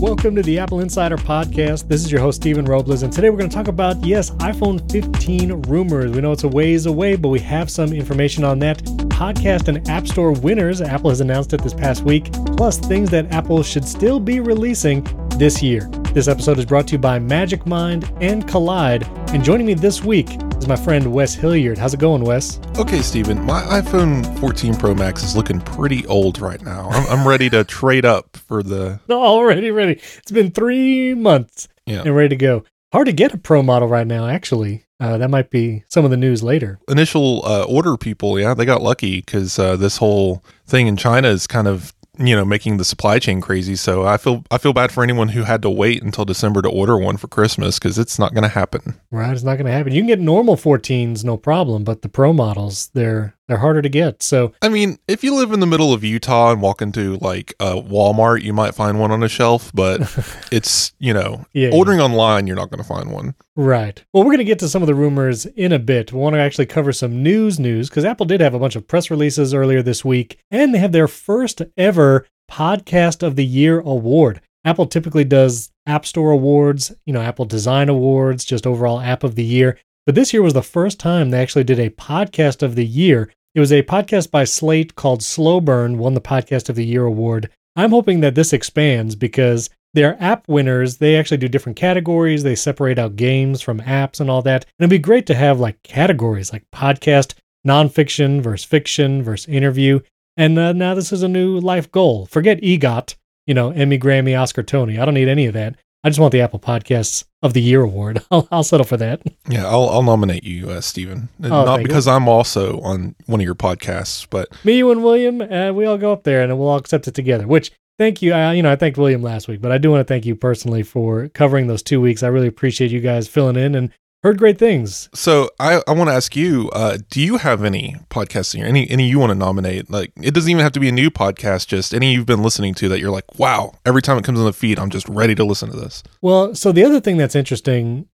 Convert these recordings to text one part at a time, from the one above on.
Welcome to the Apple Insider Podcast. This is your host, Stephen Robles, and today we're going to talk about, yes, iPhone 15 rumors. We know it's a ways away, but we have some information on that. Podcast and App Store winners, Apple has announced it this past week, plus things that Apple should still be releasing this year. This episode is brought to you by Magic Mind and Kolide. and joining me this week is my friend Wes Hilliard. How's it going, Wes? Okay, Stephen, my iPhone 14 Pro Max is looking pretty old right now. I'm, I'm ready to trade up for the. Already ready. It's been three months Yeah. and ready to go. Hard to get a Pro model right now, actually. Uh, that might be some of the news later. Initial uh, order people, yeah, they got lucky because uh, this whole thing in China is kind of you know making the supply chain crazy. So I feel I feel bad for anyone who had to wait until December to order one for Christmas because it's not going to happen. Right, it's not going to happen. You can get normal 14s, no problem, but the Pro models, they're they're harder to get. So I mean, if you live in the middle of Utah and walk into like a Walmart, you might find one on a shelf, but it's you know Yeah, ordering online, you're not going to find one. Right. Well, we're going to get to some of the rumors in a bit. We want to actually cover some news news because Apple did have a bunch of press releases earlier this week, and they have their first ever Podcast of the Year award. Apple typically does App Store awards, you know, Apple Design Awards, just overall App of the Year. But this year was the first time they actually did a Podcast of the Year. It was a podcast by Slate called Slow Burn, won the Podcast of the Year award. I'm hoping that this expands because their app winners, they actually do different categories. They separate out games from apps and all that. And it'd be great to have like categories like podcast, nonfiction versus fiction versus interview. And uh, now this is a new life goal. Forget EGOT, you know, Emmy, Grammy, Oscar, Tony. I don't need any of that. I just want the Apple Podcasts of the Year award. I'll, I'll settle for that. Yeah, I'll, I'll nominate you, uh, Stephen. Oh, Not thank you. because I'm also on one of your podcasts, but Me, you, and William, uh, we all go up there and we'll all accept it together. Which, thank you. I, you know, I thanked William last week, but I do want to thank you personally for covering those two weeks. I really appreciate you guys filling in and heard great things. so I, I want to ask you: uh, Do you have any podcasting or any any you want to nominate? Like, it doesn't even have to be a new podcast; just any you've been listening to that you're like, wow! Every time it comes on the feed, I'm just ready to listen to this. Well, so the other thing that's interesting,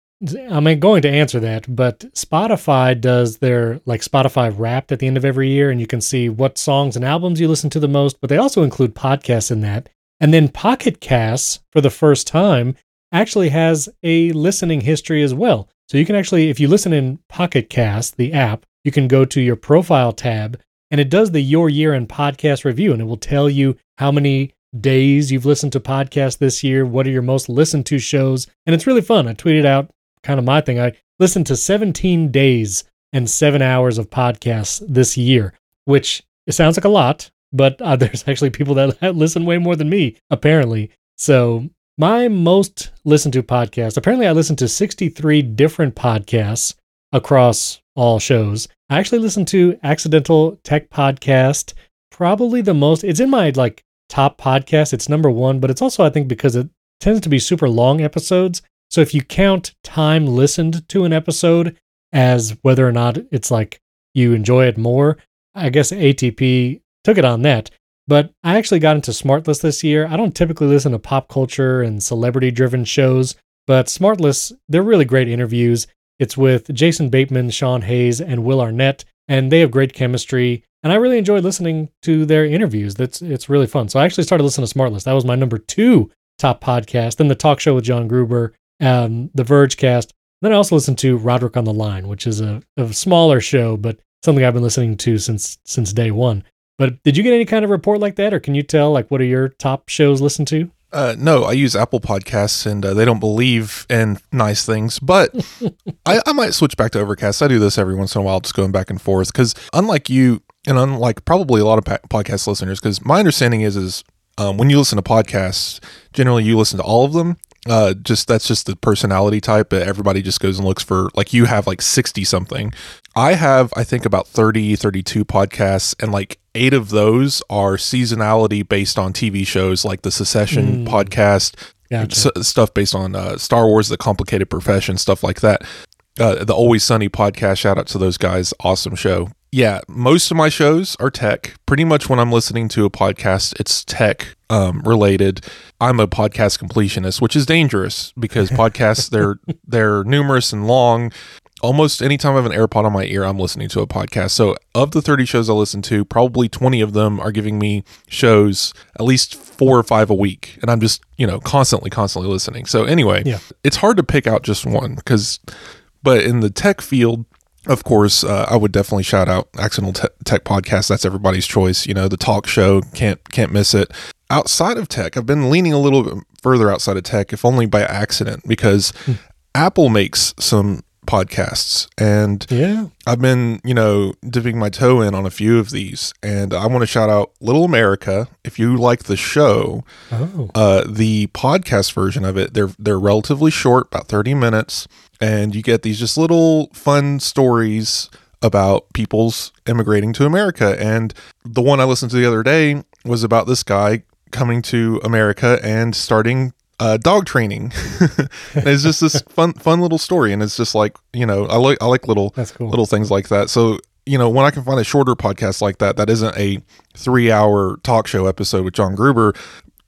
I'm going to answer that, but Spotify does their like Spotify Wrapped at the end of every year, and you can see what songs and albums you listen to the most. But they also include podcasts in that, and then Pocket Casts for the first time actually has a listening history as well. So you can actually, if you listen in Pocket Cast, the app, you can go to your profile tab, and it does the Your Year in Podcast review, and it will tell you how many days you've listened to podcasts this year, what are your most listened to shows, and it's really fun. I tweeted out kind of my thing. I listened to 17 days and seven hours of podcasts this year, which it sounds like a lot, but uh, there's actually people that listen way more than me, apparently. So my most listened to podcast, apparently I listened to 63 different podcasts across all shows. I actually listened to Accidental Tech Podcast, probably the most. It's in my like top podcast. It's number one, but it's also I think because it tends to be super long episodes. So if you count time listened to an episode as whether or not it's like you enjoy it more, I guess ATP took it on that. But I actually got into Smartless this year. I don't typically listen to pop culture and celebrity driven shows, but Smartless, they're really great interviews. It's with Jason Bateman, Sean Hayes, and Will Arnett, and they have great chemistry. And I really enjoy listening to their interviews. That's it's really fun. So I actually started listening to Smartless. That was my number two top podcast. Then the talk show with John Gruber, um, the Vergecast. Then I also listened to Roderick on the Line, which is a, a smaller show, but something I've been listening to since since day one. But did you get any kind of report like that, or can you tell like what are your top shows listened to? Uh, no, I use Apple Podcasts, and uh, they don't believe in nice things. But I, I might switch back to Overcast. I do this every once in a while, just going back and forth. Because unlike you, and unlike probably a lot of podcast listeners, because my understanding is is um, when you listen to podcasts, generally you listen to all of them. Uh, just that's just the personality type. But everybody just goes and looks for like you have like sixty something. I have I think about 30, 32 podcasts, and like eight of those are seasonality based on TV shows, like the Succession Mm. podcast, Gotcha. s- stuff based on uh, Star Wars, The Complicated Profession, stuff like that. Uh, the Always Sunny podcast, shout out to those guys. Awesome show. Yeah, most of my shows are tech. Pretty much when I'm listening to a podcast, it's tech um, related. I'm a podcast completionist, which is dangerous because podcasts they're they're numerous and long. Almost anytime I have an AirPod on my ear, I'm listening to a podcast. So, of the 30 shows I listen to, probably 20 of them are giving me shows at least four or five a week. And I'm just, you know, constantly, constantly listening. So, anyway, Yeah. it's hard to pick out just one because, but in the tech field, of course, uh, I would definitely shout out Accidental Te- Tech Podcast. That's everybody's choice. You know, the talk show can't can't miss it. Outside of tech, I've been leaning a little bit further outside of tech, if only by accident, because Apple makes some podcasts, and Yeah. I've been, you know, dipping my toe in on a few of these. And I want to shout out Little America. If you like the show, Oh. uh, the podcast version of it, they're they're relatively short, about thirty minutes, and you get these just little fun stories about people's immigrating to America. And the one I listened to the other day was about this guy coming to America and starting uh, dog training. it's just this fun fun little story, and it's just like you know I like I like little cool. little things like that. So, you know, when I can find a shorter podcast like that, that isn't a three hour talk show episode with John Gruber,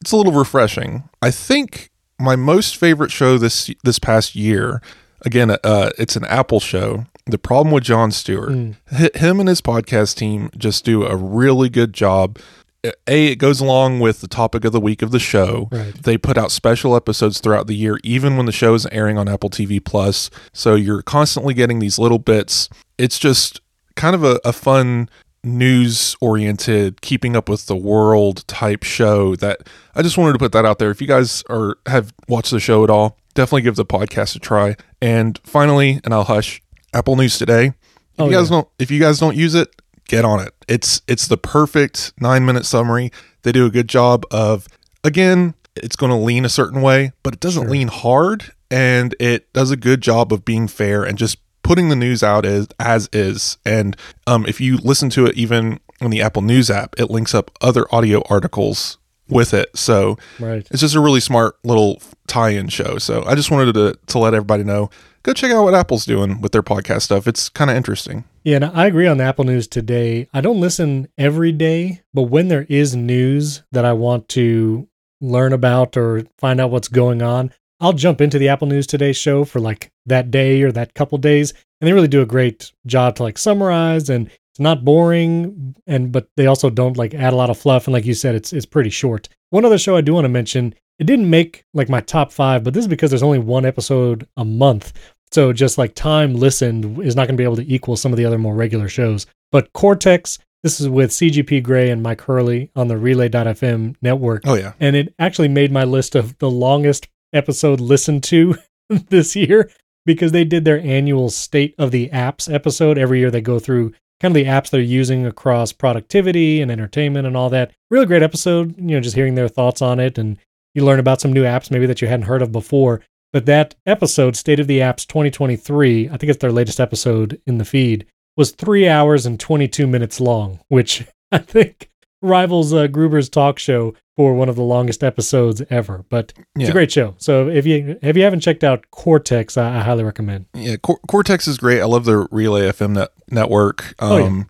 it's a little refreshing. I think my most favorite show this this past year, again, uh, it's an Apple show. The problem with Jon Stewart, Mm. Him and his podcast team just do a really good job. A, it goes along with the topic of the week of the show. Right. They put out special episodes throughout the year, even when the show is airing on Apple TV Plus. So you're constantly getting these little bits. It's just kind of a, a fun news oriented keeping up with the world type show that I just wanted to put that out there. If you guys are have watched the show at all, definitely give the podcast a try. And finally, and I'll hush, Apple News today. If Oh, you guys yeah. don't if you guys don't use it, get on it. It's it's the perfect 9-minute summary. They do a good job of again, it's going to lean a certain way, but it doesn't Sure. lean hard and it does a good job of being fair and just putting the news out as as is. And um, if you listen to it even on the Apple News app, it links up other audio articles with it. So Right. it's just a really smart little tie-in show. So I just wanted to to let everybody know. Go check out what Apple's doing with their podcast stuff. It's kind of interesting. Yeah, and I agree on Apple News today. I don't listen every day, but when there is news that I want to learn about or find out what's going on, I'll jump into the Apple News Today show for like that day or that couple days, and they really do a great job to like summarize and it's not boring and but they also don't like add a lot of fluff and like you said it's it's pretty short. One other show I do want to mention, it didn't make like my top 5, but this is because there's only one episode a month. So just like time listened is not going to be able to equal some of the other more regular shows. But Cortex, this is with CGP Grey and Mike Hurley on the Relay.fm network. Oh yeah. And it actually made my list of the longest episode listened to this year because they did their annual State of the Apps episode. Every year they go through kind of the apps they're using across productivity and entertainment and all that. Really great episode, you know, just hearing their thoughts on it and you learn about some new apps maybe that you hadn't heard of before. But that episode, State of the Apps 2023, I think it's their latest episode in the feed, was three hours and 22 minutes long, which I think rivals uh, Gruber's talk show for one of the longest episodes ever. But it's Yeah. a great show. So if you if you haven't checked out Cortex, I, I highly recommend. Yeah, Cor- Cortex is great. I love the Relay FM net- network. Oh, yeah. Um,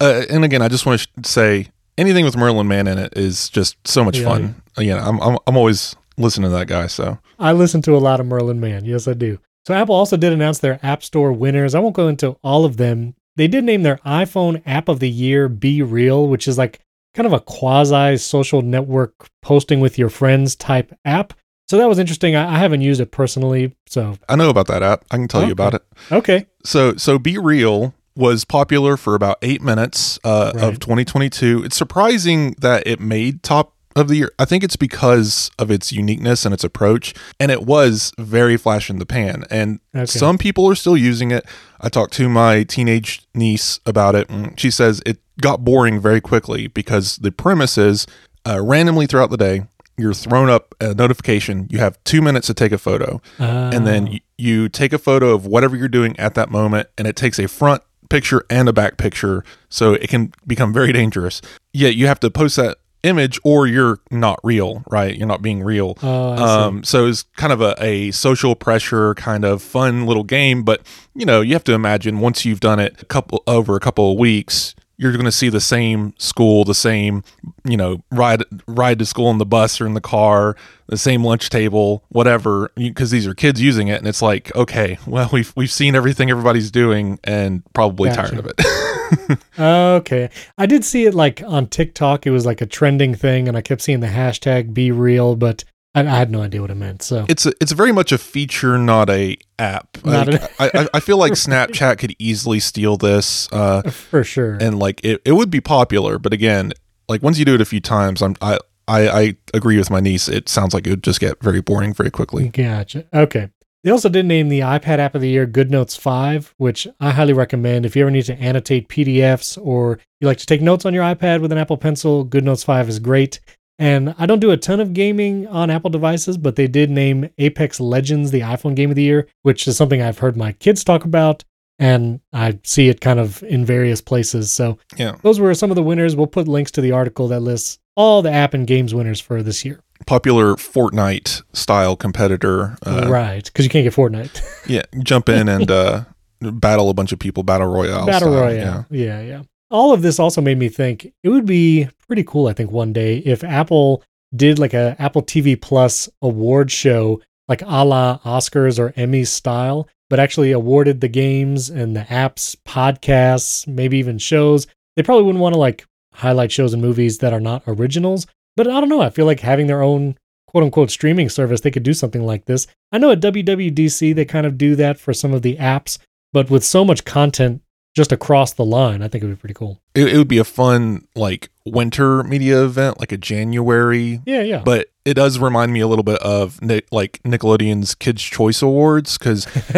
uh, and again, I just want to sh- say anything with Merlin Mann in it is just so much Yeah, fun. Yeah, I'm, I'm I'm always listening to that guy. So I listen to a lot of Merlin Mann. Yes, I do. So Apple also did announce their App Store winners. I won't go into all of them. They did name their iPhone App of the Year BeReal, which is like kind of a quasi social network posting with your friends type app. So that was interesting. I, I haven't used it personally. So I know about that app. I can tell Okay. you about it. okay, So so BeReal was popular for about eight minutes uh, Right. of 2022. It's surprising that it made top of the year. I think it's because of its uniqueness and its approach, and it was very flash in the pan. And Okay. some people are still using it. I talked to my teenage niece about it, and she says it got boring very quickly because the premise is uh, randomly throughout the day. You're thrown up a notification. You have two minutes to take a photo and then Ah, you, you take a photo of whatever you're doing at that moment and it takes a front picture and a back picture so it can become very dangerous. Yet you have to post that image or you're not real right? You're not being real. Oh, um, so it's kind of a, a social pressure kind of fun little game but you know you have to imagine once you've done it a couple over a couple of weeks you're going to see the same school, the same, you know, ride ride to school in the bus or in the car, the same lunch table, whatever, because these are kids using it, and it's like, okay, well, we've we've seen everything everybody's doing, and probably Gotcha. tired of it. Okay. I did see it like on TikTok. It was like a trending thing, and I kept seeing the hashtag be real, but I, I had no idea what it meant. So it's a, it's very much a feature, not a app. Not Like, a- I, I I feel like Snapchat could easily steal this, uh, for sure. and like it, it would be popular. But again, like once you do it a few times, I'm I. I, I agree with my niece. It sounds like it would just get very boring very quickly. Gotcha. Okay. They also did name the iPad app of the year GoodNotes 5, which I highly recommend. If you ever need to annotate PDFs or you like to take notes on your iPad with an Apple Pencil, GoodNotes 5 is great. And I don't do a ton of gaming on Apple devices, but they did name Apex Legends the iPhone game of the year, which is something I've heard my kids talk about. And I see it kind of in various places. So Yeah. those were some of the winners. We'll put links to the article that lists all the app and games winners for this year. Popular Fortnite style competitor. Uh, right. Because you can't get Fortnite. Yeah, jump in and uh, battle a bunch of people, battle royale. Battle style, Royale. Yeah. yeah, All of this also made me think it would be pretty cool, I think, one day if Apple did like a Apple TV Plus award show, like a la Oscars or Emmys style, but actually awarded the games and the apps, podcasts, maybe even shows. They probably wouldn't want to like highlight shows and movies that are not originals, but I don't know. I feel like having their own quote unquote streaming service, they could do something like this. I know at WWDC, they kind of do that for some of the apps, but with so much content just across the line, I think it would be pretty cool. It, it would be a fun like winter media event, like a January. Yeah, yeah. But it does remind me a little bit of like Nickelodeon's Kids Choice Awards because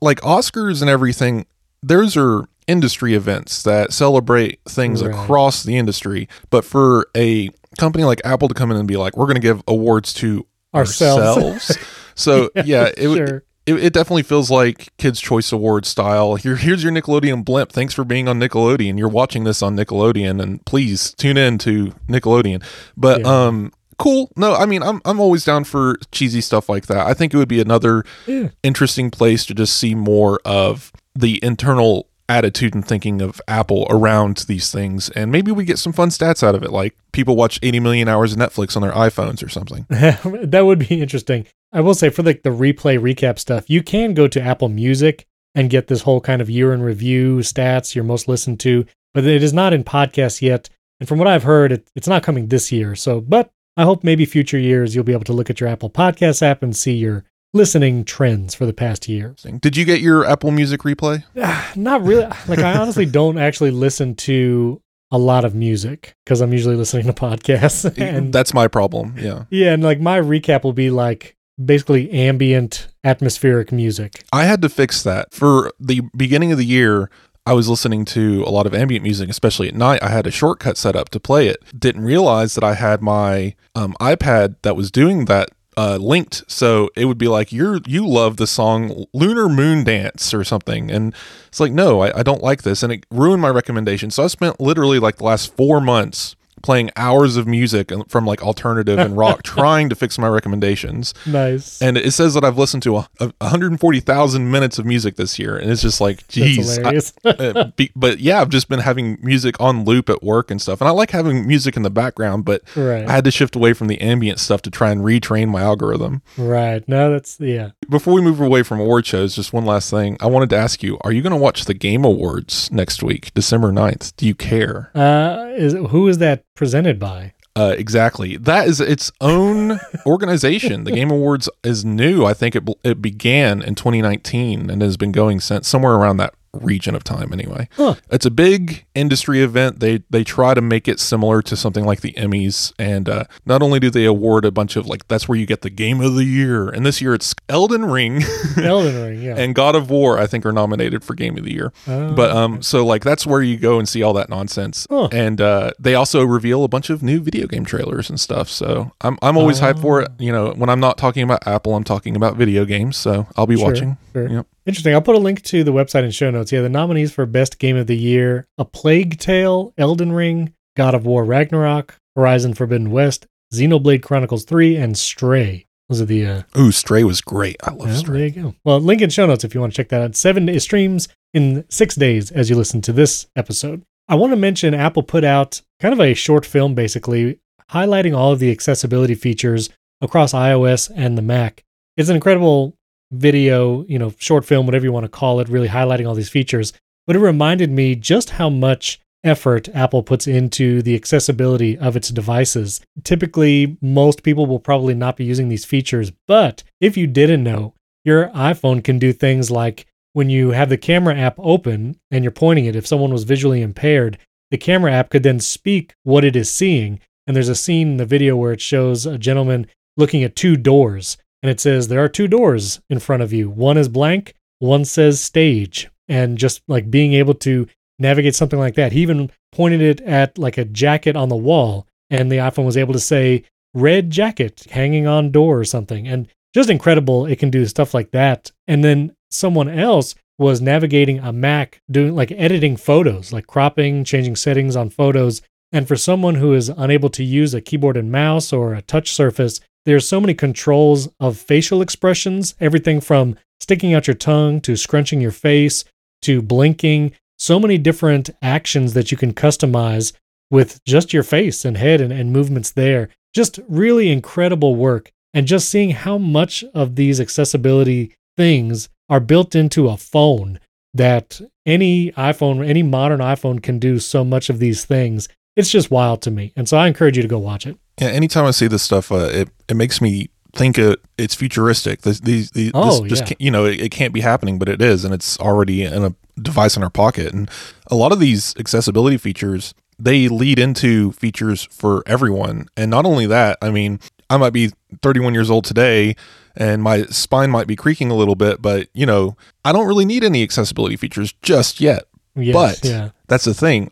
like Oscars and everything, those are industry events that celebrate things Right. across the industry. But for a company like Apple to come in and be like, we're going to give awards to Ourselves. ourselves. so yeah, it would. sure. It, it definitely feels like Kids Choice Award style. Here, here's your Nickelodeon blimp. Thanks for being on Nickelodeon. You're watching this on Nickelodeon, and please tune in to Nickelodeon. But Yeah. um, cool. No, I mean, I'm I'm always down for cheesy stuff like that. I think it would be another Yeah. interesting place to just see more of the internal attitude and thinking of Apple around these things, and maybe we get some fun stats out of it, like people watch 80 million hours of Netflix on their iPhones or something. that would be interesting. I will say for like the replay recap stuff, you can go to Apple Music and get this whole kind of year in review stats, your most listened to, but it is not in podcasts yet. And from what I've heard, it, it's not coming this year. So, but I hope maybe future years you'll be able to look at your Apple Podcast app and see your listening trends for the past year. Did you get your Apple Music replay? not really. Like I honestly don't actually listen to a lot of music because I'm usually listening to podcasts. And That's my problem. Yeah. yeah, and like my recap will be like basically ambient atmospheric music. I had to fix that. For the beginning of the year, I was listening to a lot of ambient music, especially at night. I had a shortcut set up to play it. Didn't realize that I had my um, iPad that was doing that uh, linked, so it would be like you're you love the song "Lunar Moon Dance" or something, and it's like no, I, I don't like this, and it ruined my recommendation. So I spent literally like the last four months playing hours of music from like alternative and rock, trying to fix my recommendations. Nice. And it says that I've listened to a, a 140,000 minutes of music this year. And it's just like, geez. hilarious. uh, be, but yeah, I've just been having music on loop at work and stuff. And I like having music in the background, but right. I had to shift away from the ambient stuff to try and retrain my algorithm. right. No, that's yeah. Before we move away from award shows, just one last thing. I wanted to ask you, are you going to watch the Game Awards next week, December 9th? Do you care? Uh is who is that presented by? Uh, exactly. That is its own organization. The Game Awards is new. I think it it began in 2019 and has been going since somewhere around that region of time anyway. Huh. It's a big industry event. They they try to make it similar to something like the Emmys and uh, not only do they award a bunch of like that's where you get the game of the year. And this year it's Elden Ring Elden Ring, yeah. and God of War I think are nominated for game of the year. Oh, But um, so like that's where you go and see all that nonsense. Huh. And uh, they also reveal a bunch of new video game trailers and stuff. So I'm I'm always hyped for it. Oh. You know, when I'm not talking about Apple, I'm talking about video games. So I'll be Sure, watching. sure. Yep. Interesting. I'll put a link to the website in show notes. Yeah, the nominees for Best Game of the Year A Plague Tale, Elden Ring, God of War Ragnarok, Horizon Forbidden West, Xenoblade Chronicles 3, and Stray. Those are the. Uh, Ooh, Stray was great. I love yeah, Stray. there you go. Well, link in show notes if you want to check that out. Seven streams in six days as you listen to this episode. I want to mention Apple put out kind of a short film basically highlighting all of the accessibility features across iOS and the Mac. It's an incredible video, you know, short film, whatever you want to call it, really highlighting all these features. But it reminded me just how much effort Apple puts into the accessibility of its devices. Typically, most people will probably not be using these features, but if you didn't know, your iPhone can do things like when you have the camera app open and you're pointing it, if someone was visually impaired, the camera app could then speak what it is seeing. And there's a scene in the video where it shows a gentleman looking at two doors and it says, There are two doors in front of you. One is blank, one says stage. And just like being able to navigate something like that. He even pointed it at like a jacket on the wall, and the iPhone was able to say red jacket hanging on door or something. And just incredible it can do stuff like that. And then someone else was navigating a Mac doing like editing photos, like cropping, changing settings on photos. And for someone who is unable to use a keyboard and mouse or a touch surface, there are so many controls of facial expressions, everything from sticking out your tongue to scrunching your face to blinking so many different actions that you can customize with just your face and head and, and movements there. Just really incredible work. And just seeing how much of these accessibility things are built into a phone that any iPhone, any modern iPhone can do so much of these things. It's just wild to me. And so I encourage you to go watch it. Yeah, anytime I see this stuff, uh, it, it makes me think it, it's futuristic. This, these, these, Oh, this just yeah. can't, you know, it, it can't be happening, but it is, and it's already in a device in our pocket. And a lot of these accessibility features, they lead into features for everyone. And not only that, I mean, I might be 31 years old today and my spine might be creaking a little bit, but you know, I don't really need any accessibility features just yet. Yes, But- yeah. That's the thing.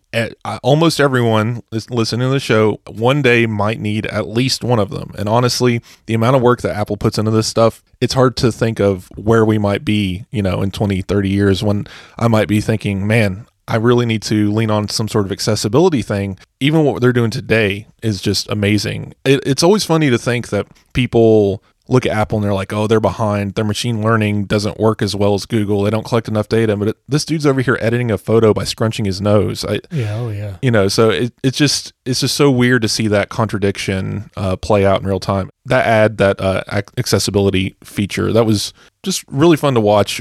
Almost everyone lis- listening to the show one day might need at least one of them. And honestly, the amount of work that Apple puts into this stuff, it's hard to think of where we might be, you know, in 20, 30 years when I might be thinking, man, I really need to lean on some sort of accessibility thing. Even what they're doing today is just amazing. It, it's always funny to think that people look at Apple and they're like, oh, they're behind. Their machine learning doesn't work as well as Google. They don't collect enough data. But it, this dude's over here editing a photo by scrunching his nose. I, Yeah, oh yeah. you know, so it, it's just it's just so weird to see that contradiction uh, play out in real time. That ad, that uh, accessibility feature, that was just really fun to watch.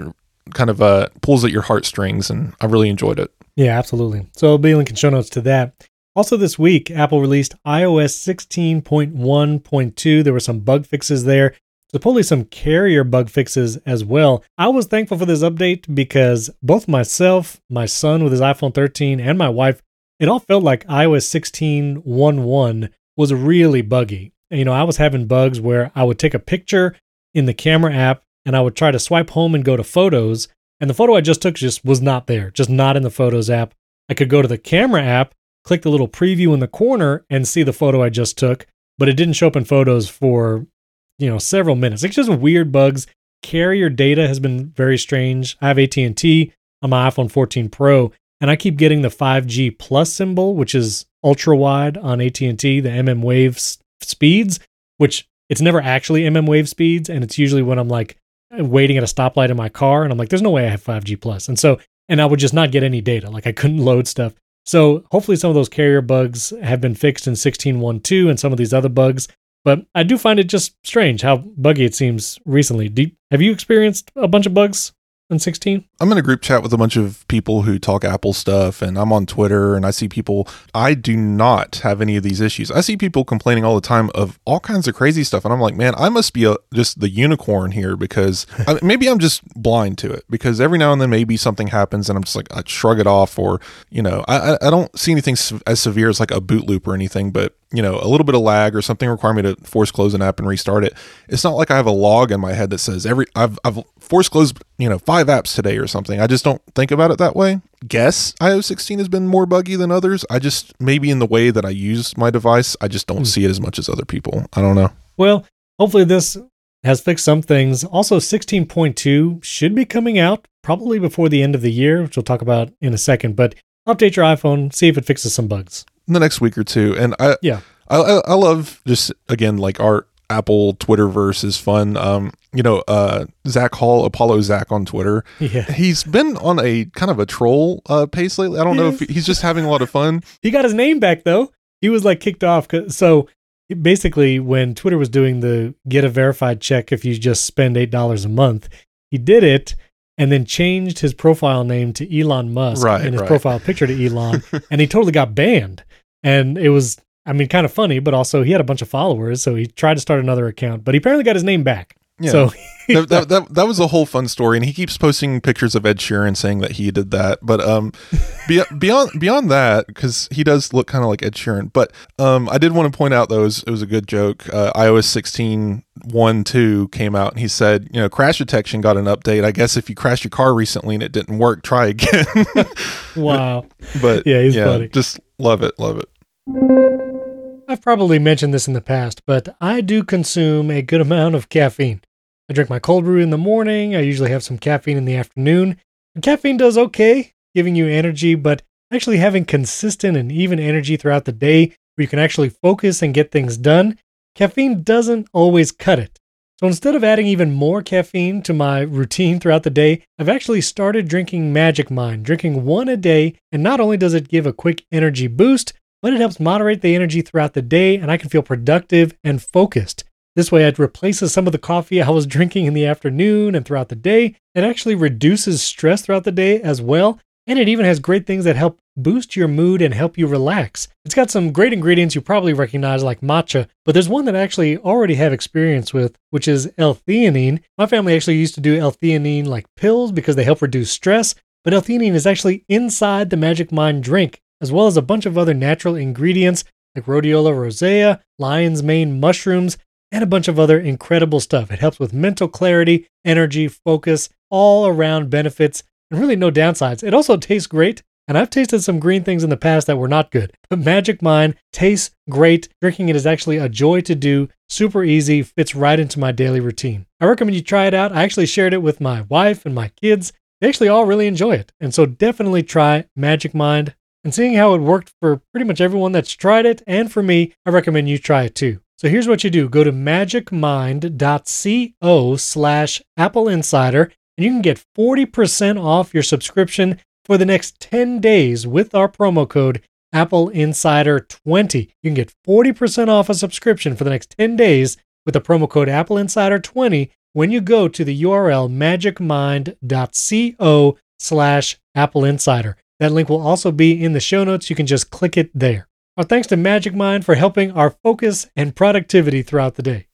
Kind of uh, pulls at your heartstrings, and I really enjoyed it. Yeah, absolutely. So I'll be linking show notes to that. Also, this week, Apple released iOS 16.1.2. There were some bug fixes there. Supposedly some carrier bug fixes as well. I was thankful for this update because both myself, my son with his iPhone 13, and my wife, it all felt like iOS 16.1.1 was really buggy. And, you know, I was having bugs where I would take a picture in the camera app and I would try to swipe home and go to photos, and the photo I just took just was not there, just not in the Photos app. I could go to the camera app, click the little preview in the corner, and see the photo I just took, but it didn't show up in Photos for, you know, several minutes. It's just weird bugs. Carrier data has been very strange. I have AT&T on my iPhone 14 Pro, and I keep getting the 5G Plus symbol, which is ultra wide on AT&T, the MM Wave speeds, which it's never actually MM Wave speeds, and it's usually when I'm like waiting at a stoplight in my car and I'm like, there's no way I have 5G plus. And so, and I would just not get any data. Like I couldn't load stuff. So hopefully some of those carrier bugs have been fixed in 16.1.2 and some of these other bugs. But I do find it just strange how buggy it seems recently. You- have you experienced a bunch of bugs in 16? I'm in a group chat with a bunch of people who talk Apple stuff, and I'm on Twitter, and I see people. I do not have any of these issues. I see people complaining all the time of all kinds of crazy stuff, and I'm like, man, I must be a, just the unicorn here because I, maybe I'm just blind to it. Because every now and then, maybe something happens, and I'm just like, I shrug it off, or you know, I I, I don't see anything as severe as like a boot loop or anything, but you know, a little bit of lag or something require me to force close an app and restart it. It's not like I have a log in my head that says every I've I've force closed, you know, five apps today or something. I just don't think about it that way. Guess iOS 16 has been more buggy than others. I just maybe in the way that I use my device, I just don't Hmm. see it as much as other people. I don't know. Well, hopefully this has fixed some things. Also, 16.2 should be coming out probably before the end of the year, which we'll talk about in a second. But update your iPhone, see if it fixes some bugs. In the next week or two, and I Yeah. I I, I love just again like our Apple Twitterverse is fun. Um, you know, uh, Zac Hall, ApolloZac on Twitter. Yeah. He's been on a kind of a troll uh, pace lately. I don't know if he's just having a lot of fun. He got his name back though. He was like kicked off. 'cause- So basically, when Twitter was doing the get a verified check if you just spend eight dollars a month, he did it and then changed his profile name to Elon Musk Right, and his right. profile picture to Elon, and he totally got banned. And it was, I mean, kind of funny, but also he had a bunch of followers, so he tried to start another account, but he apparently got his name back. Yeah. So that, that, that, that was a whole fun story, and he keeps posting pictures of Ed Sheeran saying that he did that. But um, be, beyond beyond that, because he does look kind of like Ed Sheeran. But um, I did want to point out though, it was, it was a good joke. Uh, iOS 16 1 2 came out, and he said, you know, crash detection got an update. I guess if you crashed your car recently and it didn't work, try again. wow. but Yeah, he's funny. Just love it, love it. I've probably mentioned this in the past, but I do consume a good amount of caffeine. I drink my cold brew in the morning. I usually have some caffeine in the afternoon. And caffeine does okay, giving you energy, but actually having consistent and even energy throughout the day where you can actually focus and get things done, caffeine doesn't always cut it. So instead of adding even more caffeine to my routine throughout the day, I've actually started drinking Magic Mind, drinking one a day, and not only does it give a quick energy boost, but it helps moderate the energy throughout the day and I can feel productive and focused. This way, it replaces some of the coffee I was drinking in the afternoon and throughout the day. It actually reduces stress throughout the day as well. And it even has great things that help boost your mood and help you relax. It's got some great ingredients you probably recognize, like matcha, but there's one that I actually already have experience with, which is L-theanine. My family actually used to do L-theanine like pills because they help reduce stress, but L-theanine is actually inside the Magic Mind drink as well as a bunch of other natural ingredients like rhodiola rosea, lion's mane mushrooms, and a bunch of other incredible stuff. It helps with mental clarity, energy, focus, all around benefits, and really no downsides. It also tastes great. And I've tasted some green things in the past that were not good. But Magic Mind tastes great. Drinking it is actually a joy to do, super easy, fits right into my daily routine. I recommend you try it out. I actually shared it with my wife and my kids. They actually all really enjoy it. And so definitely try Magic Mind. And seeing how it worked for pretty much everyone that's tried it, and for me, I recommend you try it too. So here's what you do go to magicmind.co slash Apple Insider, and you can get 40% off your subscription for the next 10 days with our promo code Apple Insider 20. You can get 40% off a subscription for the next 10 days with the promo code Apple Insider 20 when you go to the URL magicmind.co slash Apple Insider. That link will also be in the show notes. You can just click it there. Our thanks to Magic Mind for helping our focus and productivity throughout the day.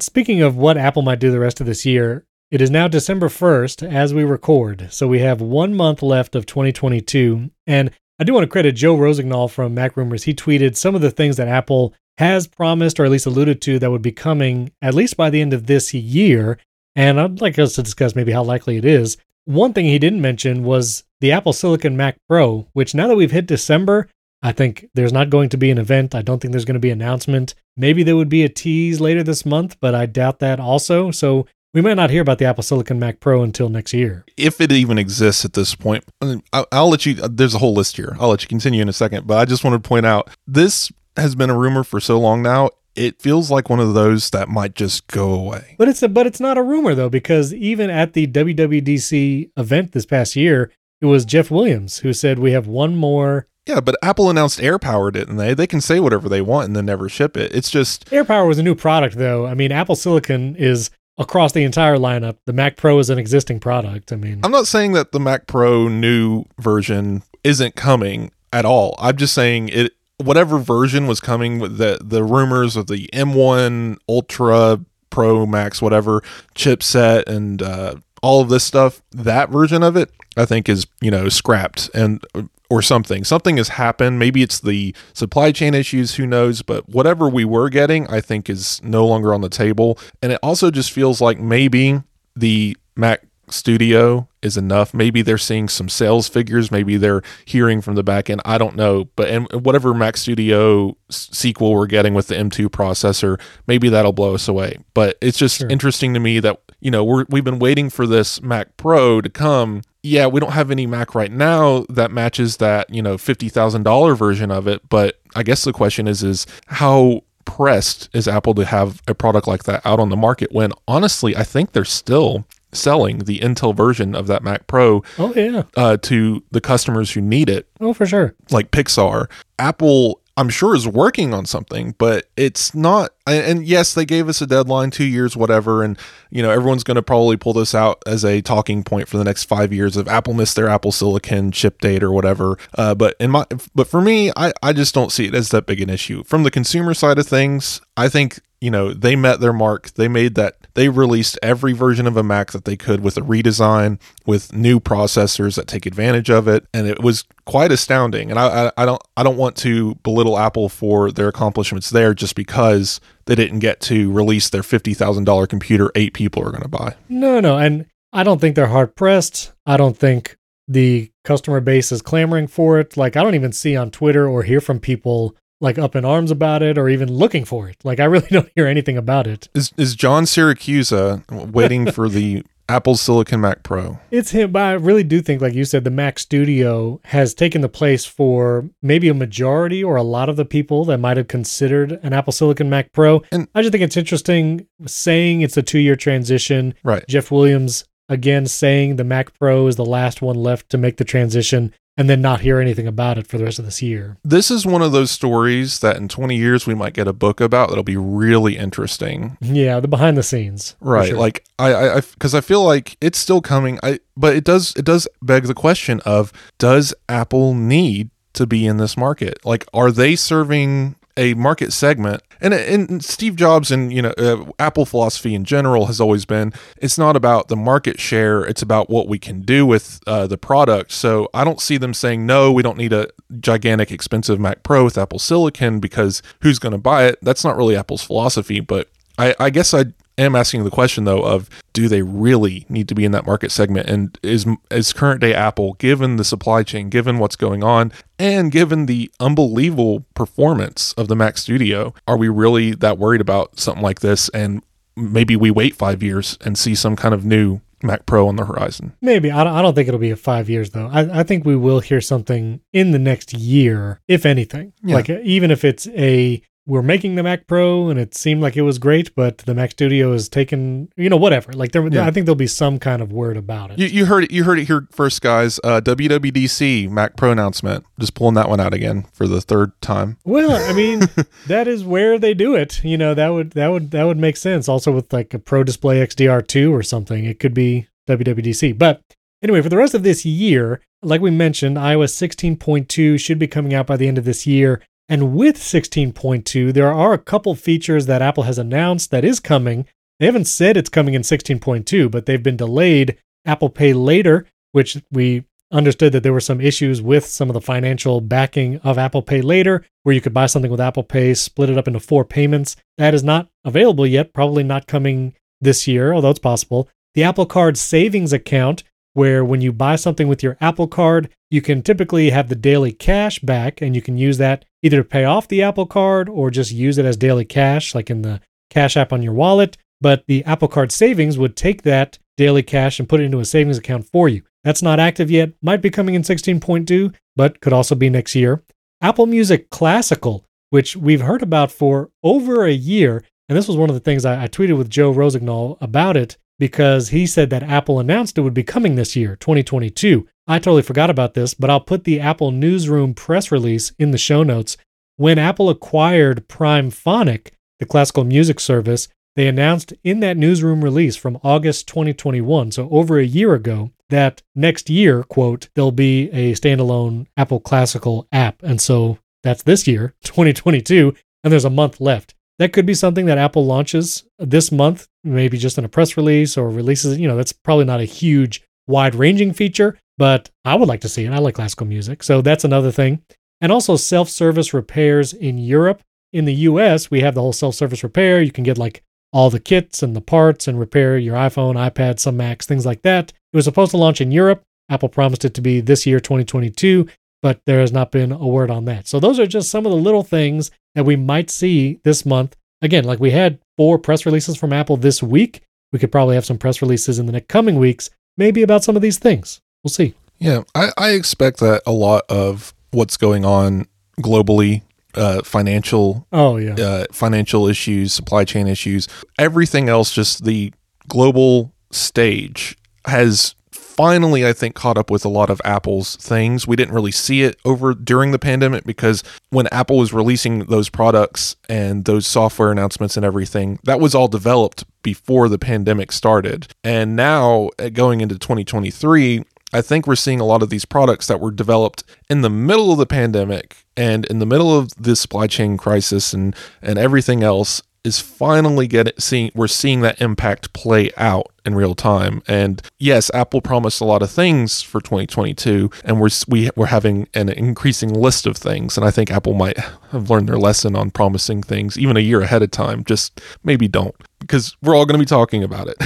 Speaking of what Apple might do the rest of this year, it is now December 1st as we record. So we have one month left of 2022. And I do want to credit Joe Rossignol from MacRumors. He tweeted some of the things that Apple has promised or at least alluded to that would be coming at least by the end of this year. And I'd like us to discuss maybe how likely it is. One thing he didn't mention was the Apple Silicon Mac Pro, which now that we've hit December, I think there's not going to be an event. I don't think there's going to be an announcement. Maybe there would be a tease later this month, but I doubt that also. So we might not hear about the Apple Silicon Mac Pro until next year. if it even exists at this point. I'll, I'll let you. There's a whole list here. I'll let you continue in a second, but I just want to point out this has been a rumor for so long now. It feels like one of those that might just go away. But it's a, but it's not a rumor though, because even at the WWDC event this past year, it was Jeff Williams who said we have one more. Yeah, but Apple announced AirPower, didn't they? They can say whatever they want and then never ship it. It's just AirPower was a new product though. I mean, Apple Silicon is across the entire lineup. The Mac Pro is an existing product. I mean, I'm not saying that the Mac Pro new version isn't coming at all. I'm just saying it whatever version was coming with the the rumors of the M1 Ultra Pro Max whatever chipset and uh all of this stuff, that version of it I think is, you know, scrapped and or something. Something has happened. Maybe it's the supply chain issues, who knows, but whatever we were getting, I think is no longer on the table. And it also just feels like maybe the Mac Studio is enough. Maybe they're seeing some sales figures. Maybe they're hearing from the back end. I don't know. But and whatever Mac Studio s- sequel we're getting with the M2 processor, maybe that'll blow us away. But it's just Sure. interesting to me that you know we're we've been waiting for this Mac Pro to come. Yeah, we don't have any Mac right now that matches that you know fifty thousand dollar version of it. But I guess the question is is how pressed is Apple to have a product like that out on the market when honestly, I think they're still selling the Intel version of that Mac Pro Oh yeah. uh, to the customers who need it, Oh for sure. like Pixar. Apple, I'm sure, is working on something, but it's not. And yes, they gave us a deadline, two years, whatever. And, you know, everyone's going to probably pull this out as a talking point for the next five years if Apple missed their Apple Silicon chip date or whatever. Uh, but in my, but for me, I, I just don't see it as that big an issue. From the consumer side of things, I think you know they met their mark they made that they released every version of a mac that they could with a redesign with new processors that take advantage of it and it was quite astounding and i i, I don't i don't want to belittle apple for their accomplishments there just because they didn't get to release their $50000 computer eight people are going to buy No, no, and I don't think they're hard pressed. I don't think the customer base is clamoring for it. Like I don't even see on Twitter or hear from people like up in arms about it or even looking for it. Like I really don't hear anything about it. is is john siracusa uh, waiting for the apple silicon mac pro It's him, but I really do think, like you said, the Mac Studio has taken the place for maybe a majority or a lot of the people that might have considered an Apple Silicon Mac Pro. And- I just think it's interesting saying it's a two year transition. right Jeff Williams again saying the Mac Pro is the last one left to make the transition and then not hear anything about it for the rest of this year. this is one of those stories that in 20 years we might get a book about that'll be really interesting Yeah, the behind the scenes. right sure. like i i because I, feel like it's still coming i but it does it does beg the question of does apple need to be in this market like are they serving a market segment. And and Steve Jobs and you know uh, Apple philosophy in general has always been it's not about the market share it's about what we can do with uh, the product. So I don't see them saying no we don't need a gigantic expensive Mac Pro with Apple Silicon because who's going to buy it? That's not really Apple's philosophy but I, I guess I am asking the question though of do they really need to be in that market segment and is is current day Apple given the supply chain given what's going on and given the unbelievable performance of the Mac Studio are we really that worried about something like this and maybe we wait 5 years and see some kind of new Mac Pro on the horizon Maybe. I don't, I don't think it'll be a five years, though. I, I think we will hear something in the next year, if anything. Yeah. Like, even if it's a, we're making the Mac Pro and it seemed like it was great, but the Mac Studio is taken, you know, whatever. Like, there, Yeah. I think there'll be some kind of word about it. you, you heard it you heard it here first guys uh, WWDC Mac Pro announcement just pulling that one out again for the third time well, I mean, that is where they do it. You know, that would, that would, that would make sense. Also with like a Pro Display XDR2 or something, it could be WWDC. But anyway, for the rest of this year, like we mentioned, iOS 16.2 should be coming out by the end of this year. And with 16.2, there are a couple features that Apple has announced that is coming. They haven't said it's coming in 16.2, but they've been delayed. Apple Pay Later, which we understood that there were some issues with some of the financial backing of Apple Pay Later, where you could buy something with Apple Pay, split it up into four payments. That is not available yet, probably not coming this year, although it's possible. The Apple Card savings account, where when you buy something with your Apple Card, you can typically have the daily cash back and you can use that either to pay off the Apple Card or just use it as daily cash, like in the Cash app on your wallet. But the Apple Card savings would take that daily cash and put it into a savings account for you. That's not active yet, might be coming in 16.2, but could also be next year. Apple Music Classical, which we've heard about for over a year. And this was one of the things I, I tweeted with Joe Rossignol about it because he said that Apple announced it would be coming this year, 2022. I totally forgot about this, but I'll put the Apple Newsroom press release in the show notes. When Apple acquired Primephonic, the classical music service, they announced in that newsroom release from August 2021, so over a year ago, that next year, quote, there'll be a standalone Apple Classical app. And so that's this year, 2022, and there's a month left. That could be something that Apple launches this month, maybe just in a press release or releases. You know, that's probably not a huge, wide ranging feature, but I would like to see it. I like classical music. So that's another thing. And also self service repairs in Europe. In the US, we have the whole self service repair. You can get like all the kits and the parts and repair your iPhone, iPad, some Macs, things like that. It was supposed to launch in Europe. Apple promised it to be this year, 2022, but there has not been a word on that. So those are just some of the little things that we might see this month. Again, like we had four press releases from Apple this week. We could probably have some press releases in the next coming weeks, maybe about some of these things. We'll see. Yeah, I, I expect that a lot of what's going on globally uh, financial Oh yeah. uh, financial issues, supply chain issues, everything else, just the global stage has finally, I think, caught up with a lot of Apple's things. We didn't really see it over during the pandemic because when Apple was releasing those products and those software announcements and everything, that was all developed before the pandemic started. And now, uh, going into 2023, I think we're seeing a lot of these products that were developed in the middle of the pandemic and in the middle of the supply chain crisis and and everything else is finally getting seeing we're seeing that impact play out in real time. And yes, Apple promised a lot of things for 2022, and we're we, we're having an increasing list of things. And I think Apple might have learned their lesson on promising things even a year ahead of time. Just maybe don't because we're all going to be talking about it.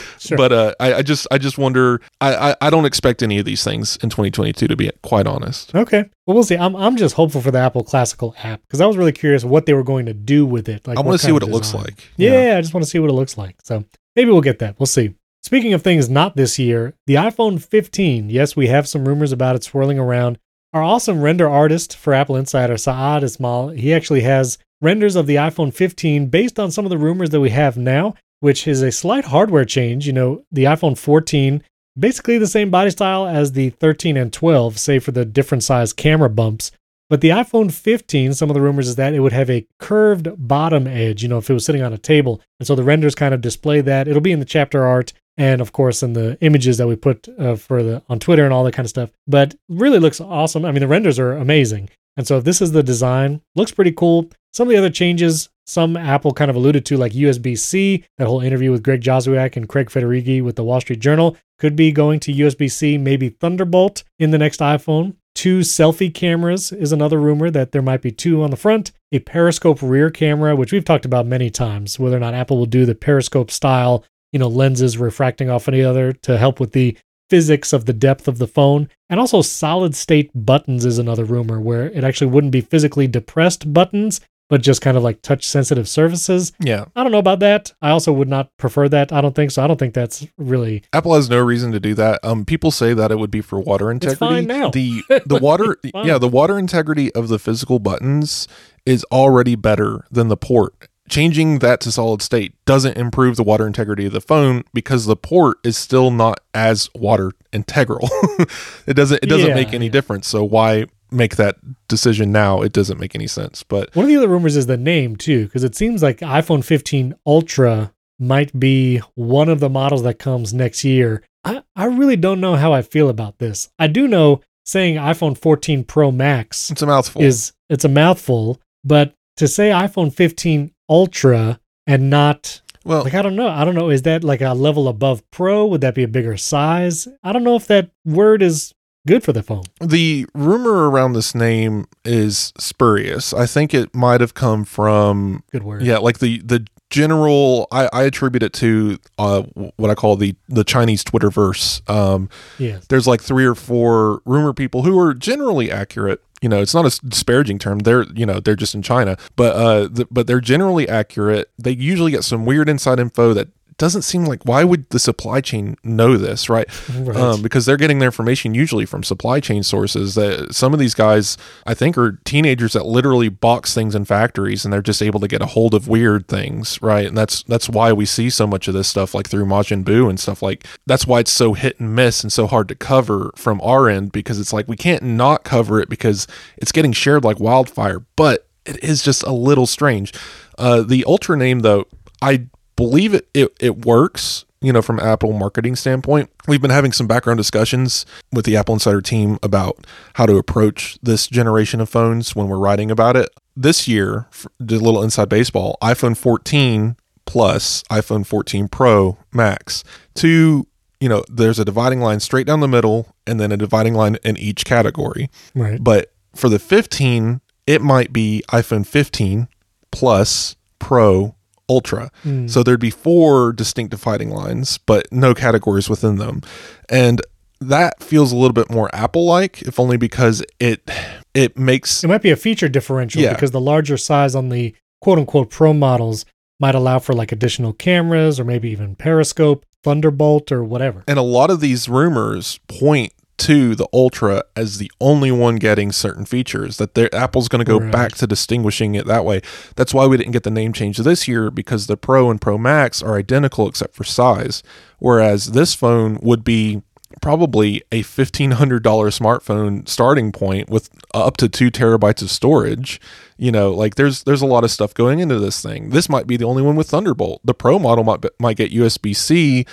Sure. But uh, I, I just I just wonder. I, I I don't expect any of these things in 2022 to be quite honest. Okay. Well, we'll see. I'm I'm just hopeful for the Apple Classical app because I was really curious what they were going to do with it. Like, I want to see what it looks like. Yeah, I just want to see what it looks like. So maybe we'll get that. We'll see. Speaking of things not this year, the iPhone 15. Yes, we have some rumors about it swirling around. Our awesome render artist for Apple Insider, Saad Ismail, he actually has renders of the iPhone 15 based on some of the rumors that we have now, which is a slight hardware change. You know, the iPhone 14 basically the same body style as the 13 and 12, save for the different size camera bumps. But the iPhone 15, some of the rumors is that it would have a curved bottom edge, you know, if it was sitting on a table. And so the renders kind of display that. It'll be in the chapter art and of course in the images that we put uh, for the on Twitter and all that kind of stuff. But really looks awesome. I mean, the renders are amazing. And so this is the design, looks pretty cool. Some of the other changes, some Apple kind of alluded to, like USB C, that whole interview with Greg Joswiak and Craig Federighi with the Wall Street Journal, could be going to USB C, maybe Thunderbolt in the next iPhone. Two selfie cameras is another rumor that there might be two on the front. A periscope rear camera, which we've talked about many times, whether or not Apple will do the periscope style, you know, lenses refracting off any other to help with the physics of the depth of the phone. And also solid state buttons is another rumor where it actually wouldn't be physically depressed buttons, but just kind of like touch sensitive surfaces. Yeah. I don't know about that. I also would not prefer that. I don't think so. I don't think that's really Apple has no reason to do that. Um, people say that it would be for water integrity. It's fine now. The the water, yeah, the water integrity of the physical buttons is already better than the port. Changing that to solid state doesn't improve the water integrity of the phone because the port is still not as water integral. it doesn't it doesn't Yeah, make any yeah. difference. So why make that decision now? It doesn't make any sense. But One of the other rumors is the name too, because it seems like iPhone 15 Ultra might be one of the models that comes next year. I, I really don't know how I feel about this. I do know saying iPhone 14 Pro Max it's a mouthful. is it's a mouthful, but to say iPhone 15 Ultra and not well, like I don't know, I don't know, is that like a level above Pro? Would that be a bigger size? I don't know if that word is good for the phone. The rumor around this name is spurious. I think it might have come from Good word. yeah, like the the general. I, I attribute it to uh, what I call the the Chinese Twitterverse. Um, Yes. there's like three or four rumor people who are generally accurate. You know, it's not a disparaging term. They're you know they're just in China, but uh, the, but they're generally accurate. They usually get some weird inside info that doesn't seem like why would the supply chain know this, right? Right. um, because they're getting their information usually from supply chain sources. That some of these guys, I think, are teenagers that literally box things in factories, and they're just able to get a hold of weird things, right? And that's that's why we see so much of this stuff, like through Majin Bu and stuff like. That's why it's so hit and miss and so hard to cover from our end because it's like we can't not cover it because it's getting shared like wildfire, but it is just a little strange. Uh, the Ultra name, though, I believe it, it it works you know from apple marketing standpoint. We've been having some background discussions with the apple insider team about how to approach this generation of phones when we're writing about it. This year did a little inside baseball iphone 14 plus iphone 14 pro max. Two you know there's a dividing line straight down the middle and then a dividing line in each category. Right. but for the 15 it might be iphone 15 plus pro ultra Mm. so there'd be four distinct dividing lines, but no categories within them. And that feels a little bit more Apple like, if only because it it makes It might be a feature differential Yeah. because the larger size on the quote unquote pro models might allow for like additional cameras or maybe even periscope, thunderbolt, or whatever. and a lot of these rumors point to the Ultra as the only one getting certain features. That Apple's going to go Right. back to distinguishing it that way. That's why we didn't get the name change this year because the Pro and Pro Max are identical except for size. Whereas this phone would be probably a $1500 smartphone starting point with up to 2 terabytes of storage you know like there's there's a lot of stuff going into this thing this might be the only one with thunderbolt the pro model might might get usb-c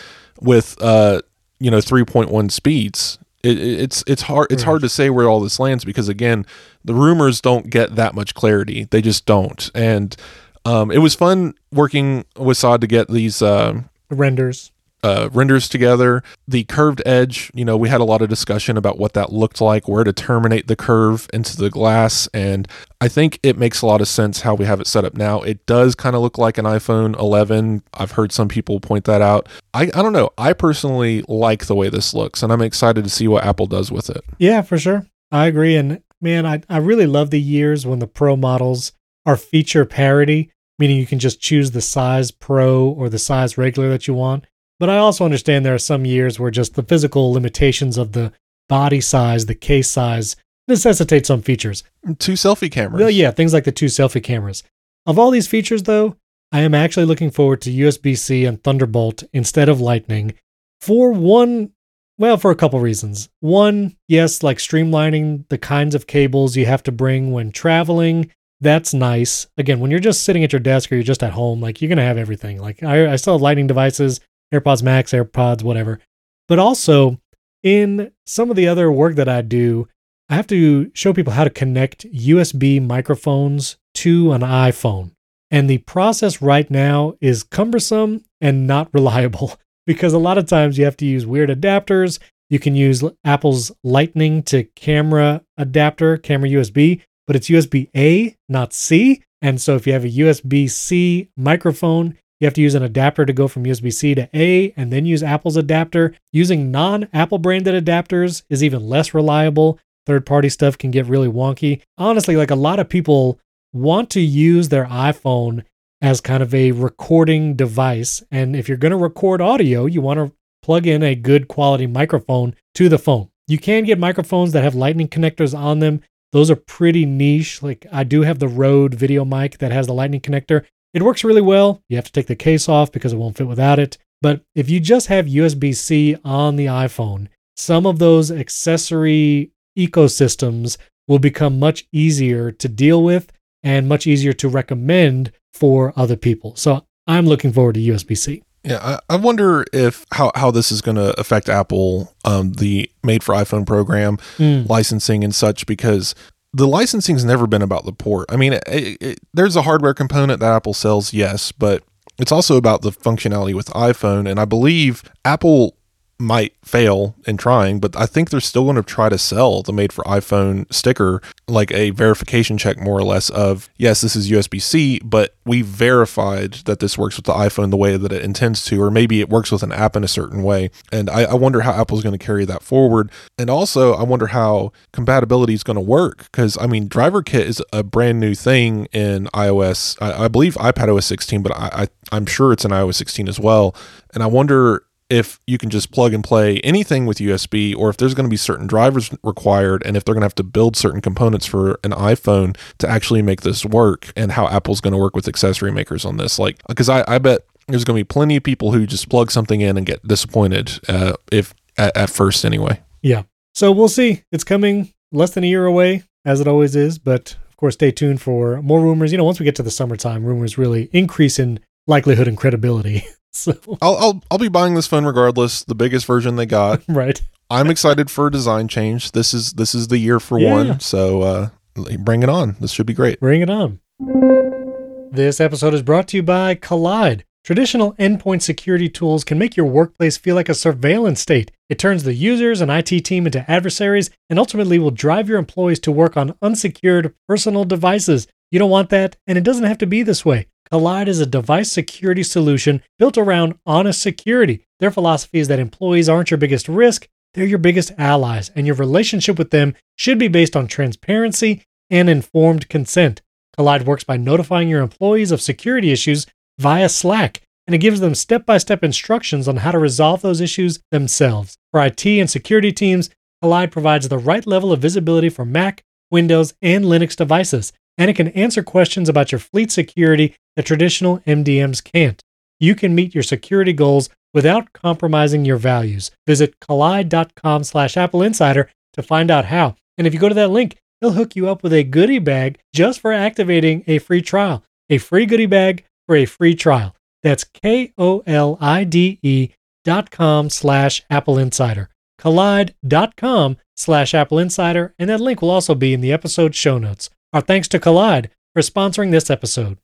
with uh you know 3.1 speeds it, it- it's it's hard it's hard to say where all this lands because again the rumors don't get that much clarity. They just don't. And um, it was fun working with Saad to get these uh, renders. Uh, renders together. The curved edge, you know, we had a lot of discussion about what that looked like, where to terminate the curve into the glass. And I think it makes a lot of sense how we have it set up now. It does kind of look like an iPhone 11. I've heard some people point that out. I, I don't know. I personally like the way this looks, and I'm excited to see what Apple does with it. Yeah, for sure. I agree. And man, I, I really love the years when the pro models are feature parity, meaning you can just choose the size pro or the size regular that you want. But I also understand there are some years where just the physical limitations of the body size, the case size, necessitate some features. Two selfie cameras. Well, yeah, things like the two selfie cameras. Of all these features, though, I am actually looking forward to USB C and Thunderbolt instead of Lightning for one, well, for a couple reasons. One, yes, like streamlining the kinds of cables you have to bring when traveling. That's nice. Again, when you're just sitting at your desk or you're just at home, like you're going to have everything. Like I, I still have Lightning devices, AirPods Max, AirPods, whatever. But also, in some of the other work that I do, I have to show people how to connect USB microphones to an iPhone. And the process right now is cumbersome and not reliable because a lot of times you have to use weird adapters. You can use Apple's Lightning to camera adapter, camera USB, but it's USB A, not C. And so if you have a USB C microphone, you have to use an adapter to go from USB C to A and then use Apple's adapter. Using non Apple branded adapters is even less reliable. Third party stuff can get really wonky. Honestly, like a lot of people want to use their iPhone as kind of a recording device. And if you're going to record audio, you want to plug in a good quality microphone to the phone. You can get microphones that have lightning connectors on them. Those are pretty niche. Like I do have the Rode video mic that has the lightning connector. It works really well. You have to take the case off because it won't fit without it. But if you just have USB C on the iPhone, some of those accessory ecosystems will become much easier to deal with and much easier to recommend for other people. So I'm looking forward to USB C. Yeah, I, I wonder if how, how this is going to affect Apple, um, the made for iPhone program, licensing and such, because the licensing's never been about the port. I mean, it, it, there's a hardware component that Apple sells, yes, but it's also about the functionality with iPhone. And I believe Apple might fail in trying, but I think they're still going to try to sell the made for iPhone sticker, like a verification check, more or less, of yes, this is USB C, but we verified that this works with the iPhone the way that it intends to, or maybe it works with an app in a certain way. And I, I wonder how Apple's going to carry that forward. And also, I wonder how compatibility is going to work because I mean, DriverKit is a brand new thing in iOS. I, I believe iPad OS 16, but I, I I'm sure it's in iOS 16 as well. And I wonder if you can just plug and play anything with USB, or if there's going to be certain drivers required, and if they're going to have to build certain components for an iPhone to actually make this work, and how Apple's going to work with accessory makers on this. Like, because I, I bet there's going to be plenty of people who just plug something in and get disappointed, uh, if at, at first anyway. Yeah. So we'll see. It's coming less than a year away, as it always is. But of course, stay tuned for more rumors. You know, once we get to the summertime, rumors really increase in likelihood and credibility. So, I'll, I'll I'll be buying this phone regardless. The biggest version they got. right. I'm excited for a design change. This is this is the year for Yeah. one. So uh, bring it on. This should be great. Bring it on. This episode is brought to you by Kolide. Traditional endpoint security tools can make your workplace feel like a surveillance state. It turns the users and IT team into adversaries and ultimately will drive your employees to work on unsecured personal devices. You don't want that, and it doesn't have to be this way. Kolide is a device security solution built around honest security. Their philosophy is that employees aren't your biggest risk, they're your biggest allies, and your relationship with them should be based on transparency and informed consent. Kolide works by notifying your employees of security issues via Slack, and it gives them step by step instructions on how to resolve those issues themselves. For IT and security teams, Kolide provides the right level of visibility for Mac, Windows, and Linux devices, and it can answer questions about your fleet security that traditional MDMs can't. You can meet your security goals without compromising your values. Visit kolide.com slash Apple Insider to find out how. And if you go to that link, they'll hook you up with a goodie bag just for activating a free trial. A free goodie bag for a free trial. That's K-O-L-I-D-E dot com slash Apple Insider. Kolide.com slash Apple Insider, and that link will also be in the episode show notes. Our thanks to Kolide for sponsoring this episode.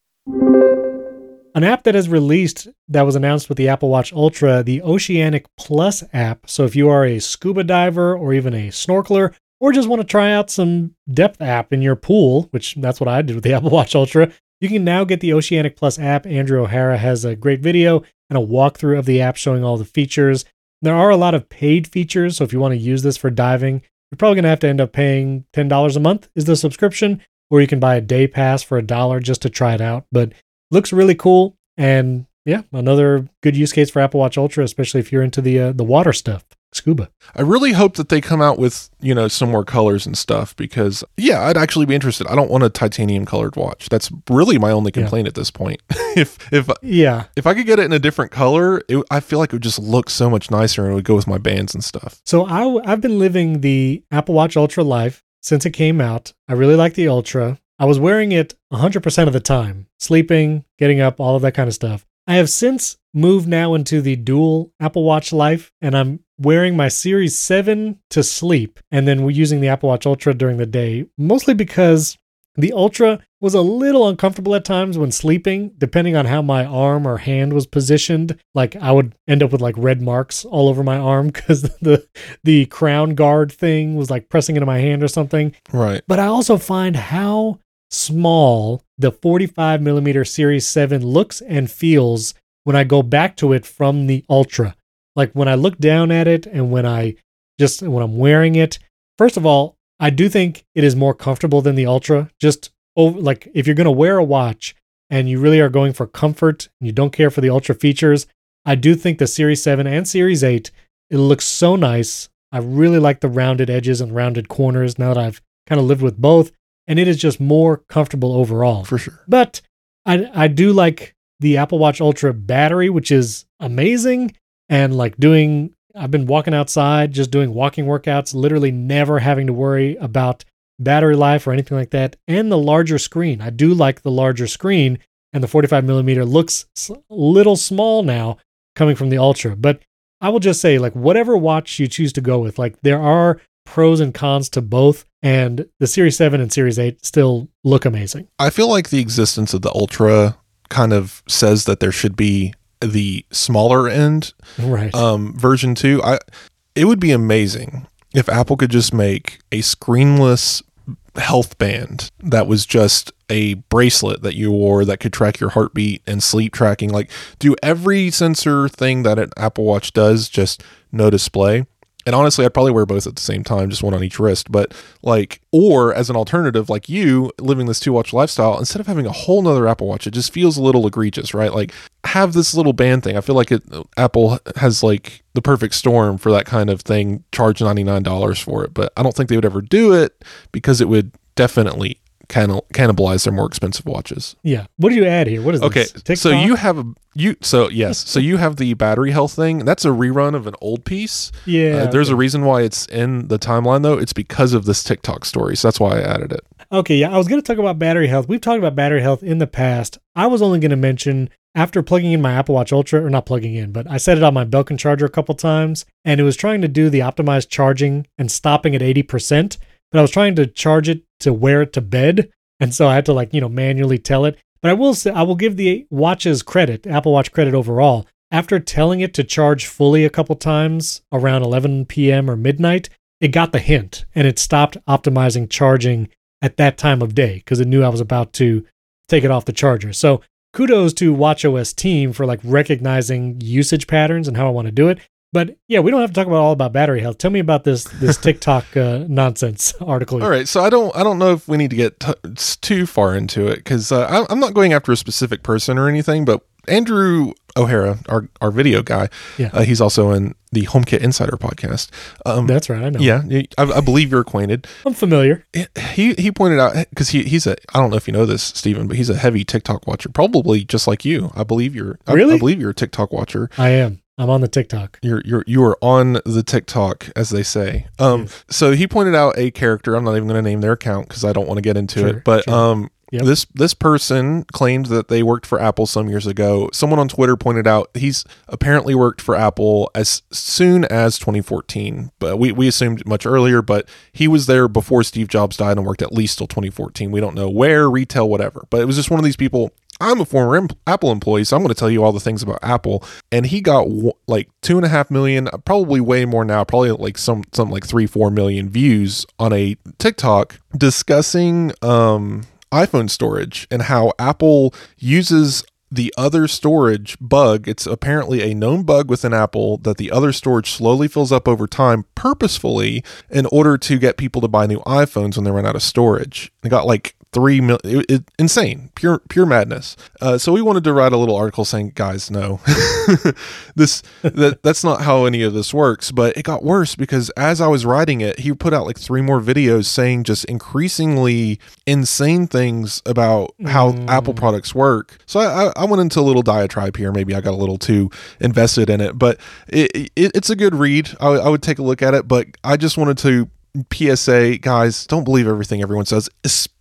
An app that has released that was announced with the Apple Watch Ultra, the Oceanic Plus app. So if you are a scuba diver or even a snorkeler, or just want to try out some depth app in your pool, which that's what I did with the Apple Watch Ultra, you can now get the Oceanic Plus app. Andrew O'Hara has a great video and a walkthrough of the app showing all the features. There are a lot of paid features, so if you want to use this for diving, you're probably going to have to end up paying $10 a month is the subscription, or you can buy a day pass for a dollar just to try it out. But looks really cool and yeah, another good use case for Apple Watch Ultra, especially if you're into the uh, the water stuff, scuba. I really hope that they come out with you know some more colors and stuff because yeah, I'd actually be interested. I don't want a titanium colored watch. That's really my only complaint yeah. at this point. if if yeah, if I could get it in a different color, it, I feel like it would just look so much nicer and it would go with my bands and stuff. So I I've been living the Apple Watch Ultra life since it came out. I really like the Ultra. I was wearing it 100% of the time, sleeping, getting up, all of that kind of stuff. I have since moved now into the dual Apple Watch life, and I'm wearing my Series 7 to sleep, and then using the Apple Watch Ultra during the day, mostly because the Ultra was a little uncomfortable at times when sleeping, depending on how my arm or hand was positioned. Like I would end up with like red marks all over my arm because the the crown guard thing was like pressing into my hand or something. Right. But I also find how small the 45 millimeter Series 7 looks and feels when I go back to it from the Ultra. Like when I look down at it and when I just when I'm wearing it, first of all, I do think it is more comfortable than the Ultra. Just over, like if you're going to wear a watch and you really are going for comfort and you don't care for the Ultra features, I do think the Series 7 and Series 8 it looks so nice. I really like the rounded edges and rounded corners now that I've kind of lived with both and it is just more comfortable overall. For sure. But I I do like the Apple Watch Ultra battery, which is amazing. And like doing, I've been walking outside, just doing walking workouts, literally never having to worry about battery life or anything like that. And the larger screen. I do like the larger screen, and the 45 millimeter looks a little small now coming from the Ultra. But I will just say, like, whatever watch you choose to go with, like, there are pros and cons to both and the series 7 and series 8 still look amazing i feel like the existence of the ultra kind of says that there should be the smaller end right. um version 2 i it would be amazing if apple could just make a screenless health band that was just a bracelet that you wore that could track your heartbeat and sleep tracking. Like do every sensor thing that an apple watch does just no display and honestly, I'd probably wear both at the same time, just one on each wrist. But like, or as an alternative, like you living this two watch lifestyle, instead of having a whole nother Apple Watch, it just feels a little egregious, right? Like, have this little band thing. I feel like it, Apple has like the perfect storm for that kind of thing. Charge ninety nine dollars for it, but I don't think they would ever do it because it would definitely cann- cannibalize their more expensive watches. Yeah. What do you add here? What is okay? This? So you have a you so yes, so you have the battery health thing. That's a rerun of an old piece. Yeah. Uh, there's a reason why it's in the timeline though. It's because of this TikTok story. So that's why I added it. Okay, yeah, I was going to talk about battery health. We've talked about battery health in the past. I was only going to mention after plugging in my Apple Watch Ultra, or not plugging in, but I set it on my Belkin charger a couple times, and it was trying to do the optimized charging and stopping at 80%. But I was trying to charge it to wear it to bed, and so I had to like you know manually tell it. But I will say I will give the watches credit, Apple Watch credit overall. After telling it to charge fully a couple times around 11 p.m. or midnight, it got the hint and it stopped optimizing charging at that time of day because it knew I was about to take it off the charger. So kudos to WatchOS team for like recognizing usage patterns and how I want to do it. But yeah, we don't have to talk about all about battery health. Tell me about this this TikTok uh, nonsense article. All right, so I don't I don't know if we need to get t- too far into it because uh, I'm not going after a specific person or anything, but Andrew O'Hara, our our video guy. Yeah. Uh, he's also in the HomeKit Insider podcast. Um, That's right. I know. yeah, I, I believe you're acquainted. I'm familiar. He he pointed out because he he's a I don't know if you know this Stephen, but he's a heavy TikTok watcher, probably just like you. I believe you're I- I, believe you're a TikTok watcher. I am. I'm on the TikTok. You're you're you are on the TikTok as they say. Um, so he pointed out a character. I'm not even going to name their account because I don't want to get into Sure, it. But sure. um, Yep. this this person claimed that they worked for Apple some years ago. Someone on Twitter pointed out he's apparently worked for Apple as soon as 2014. But we we assumed much earlier. But he was there before Steve Jobs died and worked at least till 2014. We don't know where, retail, whatever. But it was just one of these people. I'm a former Apple employee, so I'm going to tell you all the things about Apple. And he got like two and a half million, probably way more now, probably like some some like three four million views on a TikTok discussing um, iPhone storage and how Apple uses the other storage bug. It's apparently a known bug within Apple that the other storage slowly fills up over time purposefully in order to get people to buy new iPhones when they run out of storage. They got like three mil, it, it, insane, pure pure madness. Uh, so we wanted to write a little article saying, guys, no, this that that's not how any of this works. But it got worse because as I was writing it, he put out like three more videos saying just increasingly insane things about how Mm. Apple products work. So I, I, I went into a little diatribe here. Maybe I got a little too invested in it, but it, it, it's a good read. I, I would take a look at it, but I just wanted to PSA, guys, don't believe everything everyone says, especially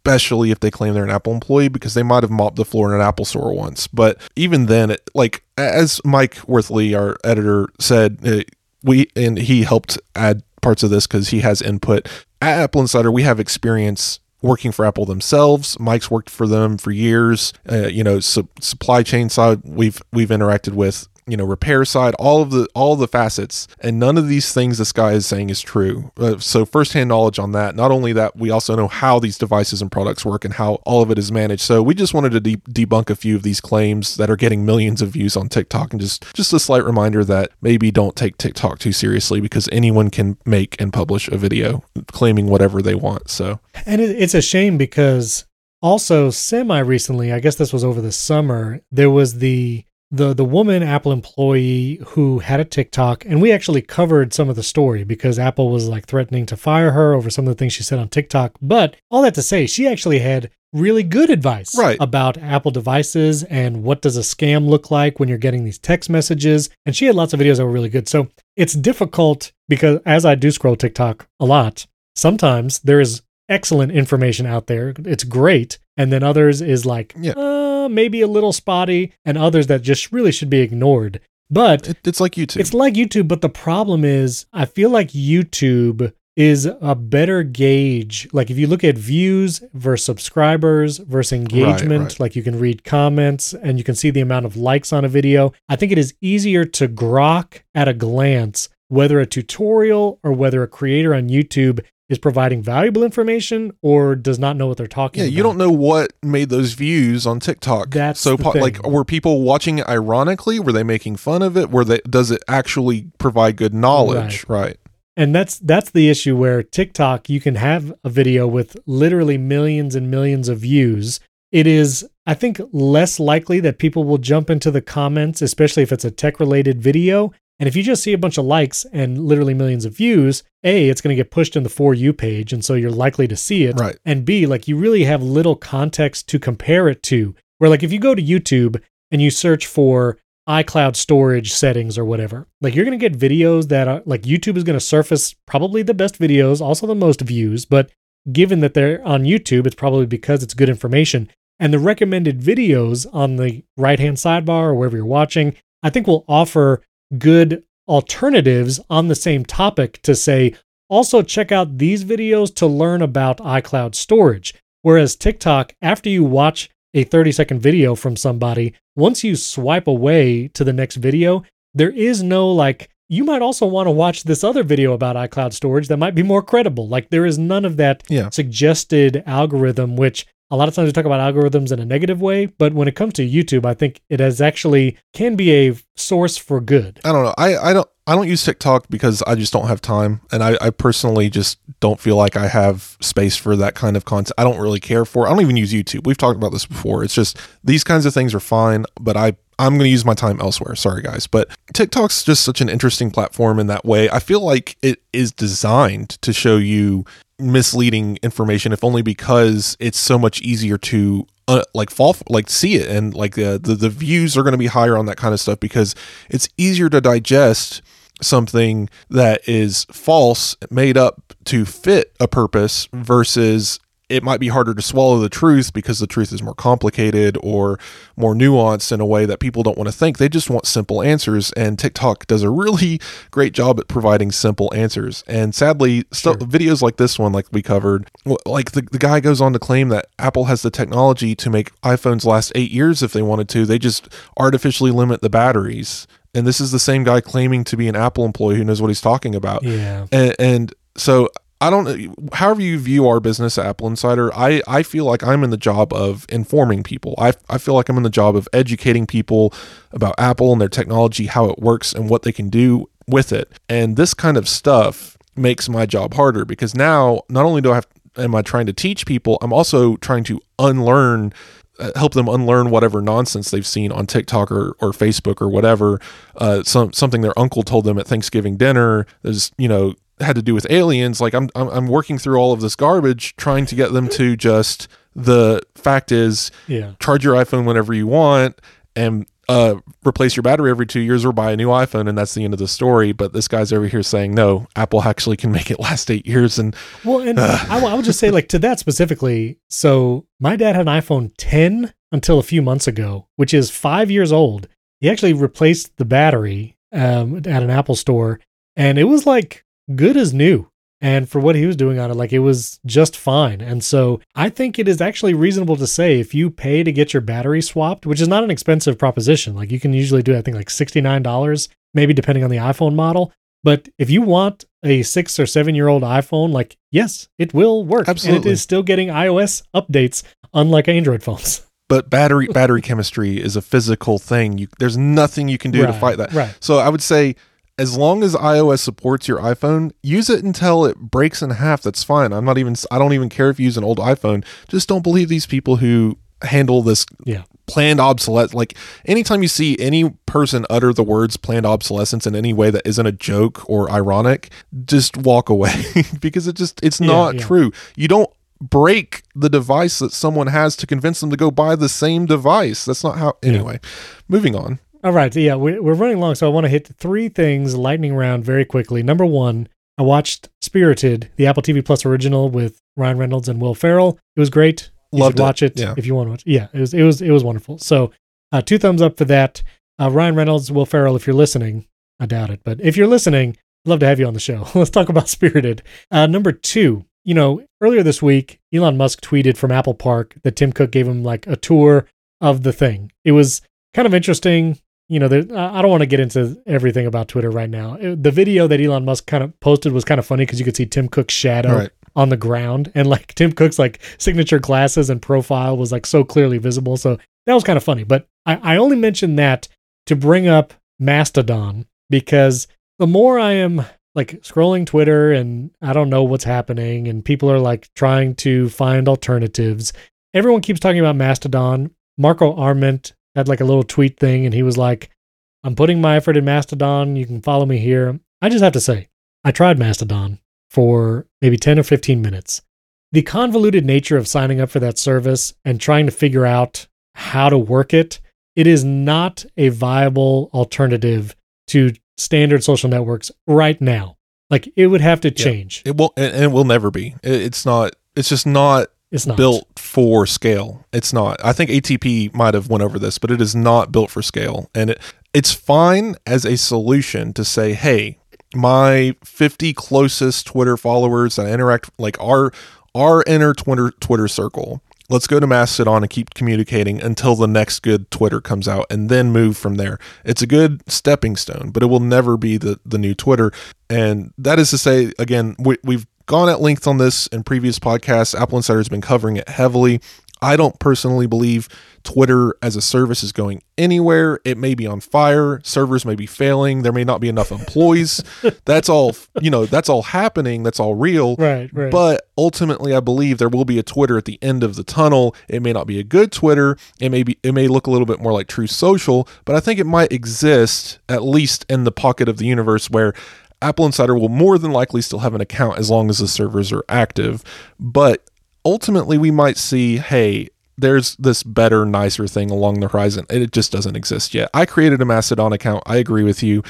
if they claim they're an Apple employee, because they might have mopped the floor in an Apple store once. But even then, it, like as Mike Wuerthele, our editor, said, uh, we and he helped add parts of this because he has input at Apple Insider. We have experience working for Apple themselves. Mike's worked for them for years. Uh, you know, su- supply chain side we've we've interacted with. You know, repair side, all of the all the facets, and none of these things this guy is saying is true. Uh, so firsthand knowledge on that. Not only that, we also know how these devices and products work and how all of it is managed. So we just wanted to de- debunk a few of these claims that are getting millions of views on TikTok, and just just a slight reminder that maybe don't take TikTok too seriously because anyone can make and publish a video claiming whatever they want. So And it's a shame because also semi recently, I guess this was over the summer, there was the the the woman Apple employee who had a TikTok and we actually covered some of the story because Apple was like threatening to fire her over some of the things she said on TikTok. But all that to say, she actually had really good advice Right. about Apple devices and what does a scam look like when you're getting these text messages. And she had lots of videos that were really good. So it's difficult because as I do scroll TikTok a lot, sometimes there is excellent information out there. It's great. And then others is like, Yeah. uh, maybe a little spotty, and others that just really should be ignored. But it, it's like YouTube. it's like YouTube, but the problem is, I feel like YouTube is a better gauge. Like if you look at views versus subscribers versus engagement, right. like you can read comments and you can see the amount of likes on a video. I think it is easier to grok at a glance whether a tutorial or whether a creator on YouTube is providing valuable information or does not know what they're talking yeah, about. you don't know what made those views on TikTok. That's so po- like were people watching it ironically? Were they making fun of it? Were they does it actually provide good knowledge? Right. And that's that's the issue where TikTok you can have a video with literally millions and millions of views. It is I think less likely that people will jump into the comments especially if it's a tech related video. And if you just see a bunch of likes and literally millions of views, A, it's going to get pushed in the for you page and so you're likely to see it. Right. And B, like you really have little context to compare it to. Where like if you go to YouTube and you search for iCloud storage settings or whatever. Like you're going to get videos that are like YouTube is going to surface probably the best videos, also the most views, but given that they're on YouTube, it's probably because it's good information. And the recommended videos on the right-hand sidebar or wherever you're watching, I think will offer good alternatives on the same topic to say also check out these videos to learn about iCloud storage. Whereas TikTok, after you watch a 30 second video from somebody, once you swipe away to the next video, there is no like, you might also want to watch this other video about iCloud storage that might be more credible. Like, there is none of that Yeah. suggested algorithm, which a lot of times we talk about algorithms in a negative way. But when it comes to YouTube, I think it has actually can be a source for good. I don't know. I, I don't I don't use TikTok because I just don't have time, and I, I personally just don't feel like I have space for that kind of content. I don't really care for. I don't even use YouTube. We've talked about this before. It's just these kinds of things are fine, but I I'm going to use my time elsewhere. Sorry, guys. But TikTok's just such an interesting platform in that way. I feel like it is designed to show you misleading information, if only because it's so much easier to. Uh, like fall like see it and like uh, the the views are going to be higher on that kind of stuff because it's easier to digest something that is false made up to fit a purpose versus it might be harder to swallow the truth because the truth is more complicated or more nuanced in a way that people don't want to think. They just want simple answers. And TikTok does a really great job at providing simple answers. And sadly, sure. videos like this one, like we covered, like the, the guy goes on to claim that Apple has the technology to make iPhones last eight years if they wanted to. They just artificially limit the batteries. And this is the same guy claiming to be an Apple employee who knows what he's talking about. Yeah. And, and so I don't however you view our business at Apple Insider, I, I feel like I'm in the job of informing people. I, I feel like I'm in the job of educating people about Apple and their technology, how it works and what they can do with it. And this kind of stuff makes my job harder because now not only do I have am I trying to teach people, I'm also trying to unlearn uh, help them unlearn whatever nonsense they've seen on TikTok or, or Facebook or whatever. Uh, some something their uncle told them at Thanksgiving dinner. There's you know had to do with aliens like I'm, I'm i'm working through all of this garbage trying to get them to just the fact is yeah. charge your iphone whenever you want and uh, replace your battery every two years or buy a new iphone and that's the end of the story but this guy's over here saying no apple actually can make it last eight years and well and uh, I, I would just say like to that specifically so my dad had an iphone 10 until a few months ago which is five years old. He actually replaced the battery um, at an apple store and it was like good as new. And for what he was doing on it, like it was just fine. And so I think it is actually reasonable to say if you pay to get your battery swapped, which is not an expensive proposition, like you can usually do, I think, like $69, maybe depending on the iPhone model. But if you want a six or seven year old iPhone, like, yes, it will work. Absolutely. And it is still getting iOS updates, unlike Android phones. But battery battery chemistry is a physical thing. You, there's nothing you can do right, to fight that. Right. So I would say as long as iOS supports your iPhone, use it until it breaks in half. That's fine. I'm not even I don't even care if you use an old iPhone. Just don't believe these people who handle this yeah. planned obsolescence. Like anytime you see any person utter the words planned obsolescence in any way that isn't a joke or ironic, just walk away because it just it's not yeah, yeah. true. You don't break the device that someone has to convince them to go buy the same device. That's not how anyway. Moving on. All right. Yeah, we, we're running long, so I want to hit three things lightning round very quickly. Number one, I watched Spirited, the Apple TV Plus original with Ryan Reynolds and Will Ferrell. It was great. You Loved should watch it. it, Yeah. if you want to watch. Yeah, it was it was it was wonderful. So, uh, two thumbs up for that. Uh, Ryan Reynolds, Will Ferrell, if you're listening, I doubt it, but if you're listening, I'd love to have you on the show. Let's talk about Spirited. Uh, number two, you know, earlier this week, Elon Musk tweeted from Apple Park that Tim Cook gave him like a tour of the thing. It was kind of interesting you know, there, I don't want to get into everything about Twitter right now. Uh, the video that Elon Musk kind of posted was kind of funny because you could see Tim Cook's shadow Right. on the ground, and like Tim Cook's like signature glasses and profile was like so clearly visible. So that was kind of funny. But I, I only mentioned that to bring up Mastodon because the more I am like scrolling Twitter and I don't know what's happening, and people are like trying to find alternatives. Everyone keeps talking about Mastodon. Marco Arment had like a little tweet thing and he was like, I'm putting my effort in Mastodon. You can follow me here. I just have to say, I tried Mastodon for maybe 10 or 15 minutes. The convoluted nature of signing up for that service and trying to figure out how to work it, it is not a viable alternative to standard social networks right now. Like it would have to change. It will and it will never be. It's not it's just not It's not built for scale. It's not. I think ATP might have went over this, but it is not built for scale. And it it's fine as a solution to say, "Hey, my 50 closest Twitter followers that I interact like our our inner Twitter Twitter circle. Let's go to Mastodon and keep communicating until the next good Twitter comes out and then move from there. It's a good stepping stone, but it will never be the the new Twitter. And that is to say again, we, we've gone at length on this in previous podcasts. Apple Insider has been covering it heavily. I don't personally believe Twitter as a service is going anywhere. It may be on fire. Servers may be failing. There may not be enough employees. that's all, you know, that's all happening. That's all real. Right, right. But ultimately, I believe there will be a Twitter at the end of the tunnel. It may not be a good Twitter. It may be, it may look a little bit more like Truth Social, but I think it might exist at least in the pocket of the universe where Apple Insider will more than likely still have an account as long as the servers are active. But ultimately, we might see, hey, there's this better, nicer thing along the horizon. It just doesn't exist yet. I created a Mastodon account. I agree with you.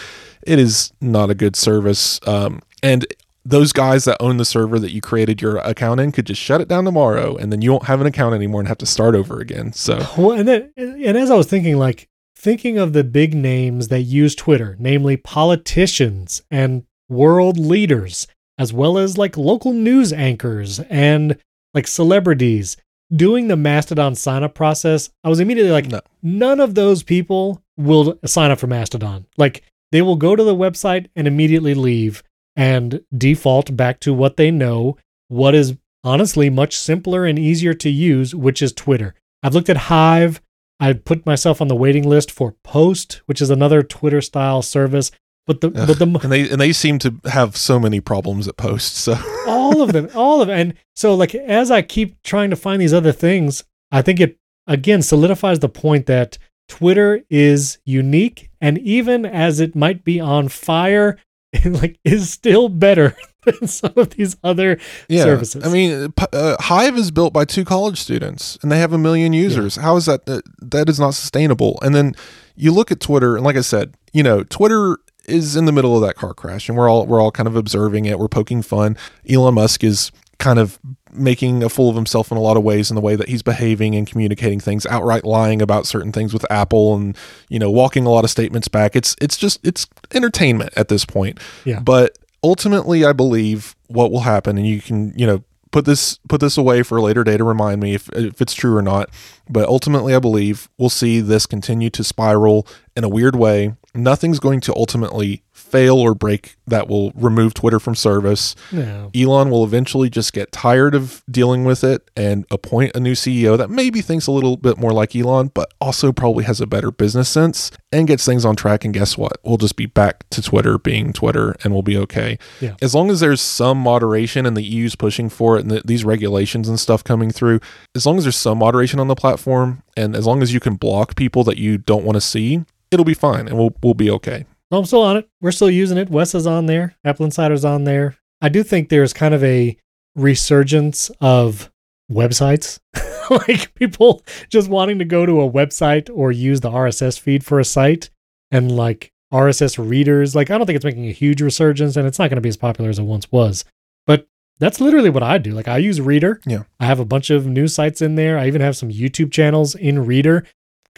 It is not a good service. Um, and those guys that own the server that you created your account in could just shut it down tomorrow and then you won't have an account anymore and have to start over again. So, well, and then, and as I was thinking, like, thinking of the big names that use Twitter, namely politicians and world leaders, as well as like local news anchors and like celebrities doing the Mastodon sign up process, I was immediately like, No. none of those people will sign up for Mastodon. Like they will go to the website and immediately leave and default back to what they know, what is honestly much simpler and easier to use, which is Twitter. I've looked at Hive. I put myself on the waiting list for Post, which is another Twitter style service. But the but the and they and they seem to have so many problems at Post. So all of them, all of it. And so, like, as I keep trying to find these other things, I think it again solidifies the point that Twitter is unique, and even as it might be on fire, it like is still better than some of these other yeah, services. I mean, uh, Hive is built by two college students, and they have a million users. How is that? Uh, that is not sustainable. And then you look at Twitter, and like I said, you know, Twitter is in the middle of that car crash, and we're all we're all kind of observing it. We're poking fun. Elon Musk is kind of making a fool of himself in a lot of ways in the way that he's behaving and communicating things, outright lying about certain things with Apple, and you know, walking a lot of statements back. It's it's just it's entertainment at this point. Yeah. But ultimately, I believe what will happen, and you can you know put this put this away for a later day to remind me if if it's true or not. But ultimately, I believe we'll see this continue to spiral in a weird way. Nothing's going to ultimately fail or break that will remove Twitter from service. no. Elon will eventually just get tired of dealing with it and appoint a new CEO that maybe thinks a little bit more like Elon, but also probably has a better business sense and gets things on track. And guess what? We'll just be back to Twitter being Twitter and we'll be okay. Yeah. As long as there's some moderation and the EU's pushing for it and the, these regulations and stuff coming through, as long as there's some moderation on the platform and as long as you can block people that you don't want to see, it'll be fine and we'll, we'll be okay. No, I'm still on it. We're still using it. Wes is on there. Apple Insider's on there. I do think there's kind of a resurgence of websites, like people just wanting to go to a website or use the RSS feed for a site, and like RSS readers. Like I don't think it's making a huge resurgence, and it's not going to be as popular as it once was. But that's literally what I do. Like I use Reeder. Yeah. I have a bunch of news sites in there. I even have some YouTube channels in Reeder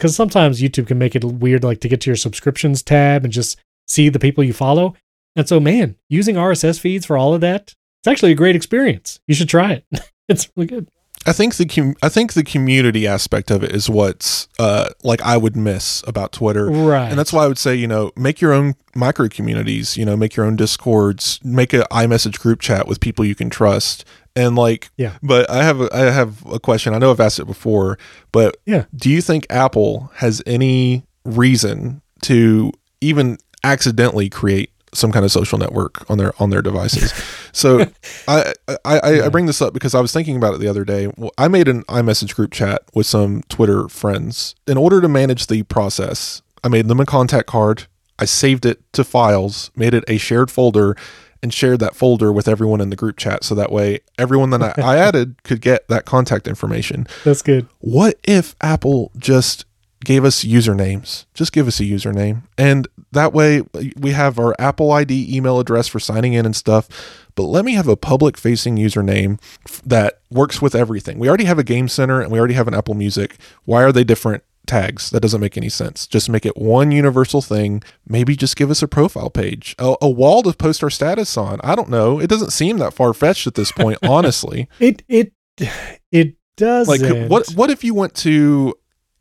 because sometimes YouTube can make it weird, like to get to your subscriptions tab and just see the people you follow. And so, man, using RSS feeds for all of that, it's actually a great experience. You should try it. it's really good. I think the com- I think the community aspect of it is what's uh like I would miss about Twitter. Right. And that's why I would say, you know, make your own micro communities, you know, make your own discords, make a iMessage group chat with people you can trust. And like Yeah. But I have a, I have a question. I know I've asked it before, but Yeah. do you think Apple has any reason to even accidentally create some kind of social network on their on their devices? so I I, I, I bring this up because I was thinking about it the other day. Well, I made an iMessage group chat with some Twitter friends. In order to manage the process, I made them a contact card. I saved it to files, made it a shared folder, and shared that folder with everyone in the group chat. So that way, everyone that I, I added could get that contact information. That's good. What if Apple just gave us usernames? Just give us a username. And that way we have our Apple ID email address for signing in and stuff. But let me have a public facing username that works with everything. We already have a game center and we already have an Apple Music. Why are they different? Tags that doesn't make any sense. Just make it one universal thing. Maybe just give us a profile page, a, a wall to post our status on. I don't know. It doesn't seem that far fetched at this point, honestly. It it it does like what what if you went to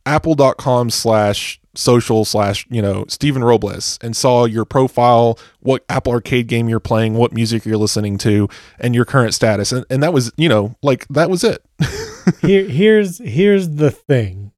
apple.com slash social slash you know Stephen Robles and saw your profile, what Apple Arcade game you're playing, what music you're listening to, and your current status, and, and that was you know like that was it. Here, here's here's the thing.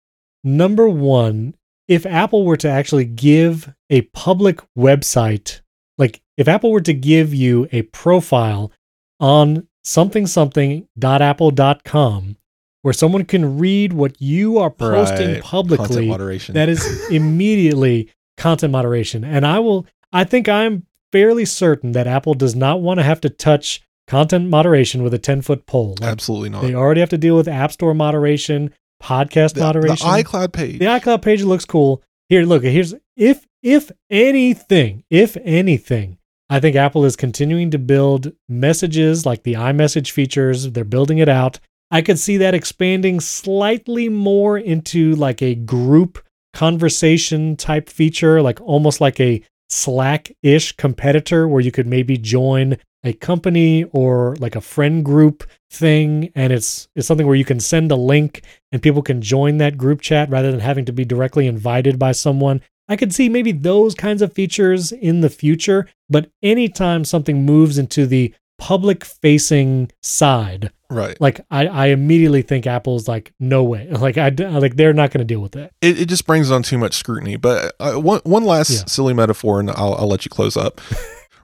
Number one, if Apple were to actually give a public website, like if Apple were to give you a profile on something something.apple.com where someone can read what you are posting Right. publicly, Content moderation. that is immediately content moderation. And I will, I think I'm fairly certain that Apple does not want to have to touch content moderation with a 10 foot pole. Like, Absolutely not. they already have to deal with App Store moderation, podcast the, the moderation. iCloud page. The iCloud page looks cool. Here, look, here's if if anything, if anything, I think Apple is continuing to build messages like the iMessage features. They're building it out. I could see that expanding slightly more into like a group conversation type feature, like almost like a Slack-ish competitor where you could maybe join a company or like a friend group thing and it's it's something where you can send a link and people can join that group chat rather than having to be directly invited by someone. I could see maybe those kinds of features in the future, but anytime something moves into the public facing side, right. like I, I immediately think Apple's like, no way. Like I like they're not going to deal with that. It, it just brings on too much scrutiny. But uh, one one last Yeah. silly metaphor, and I'll, I'll let you close up.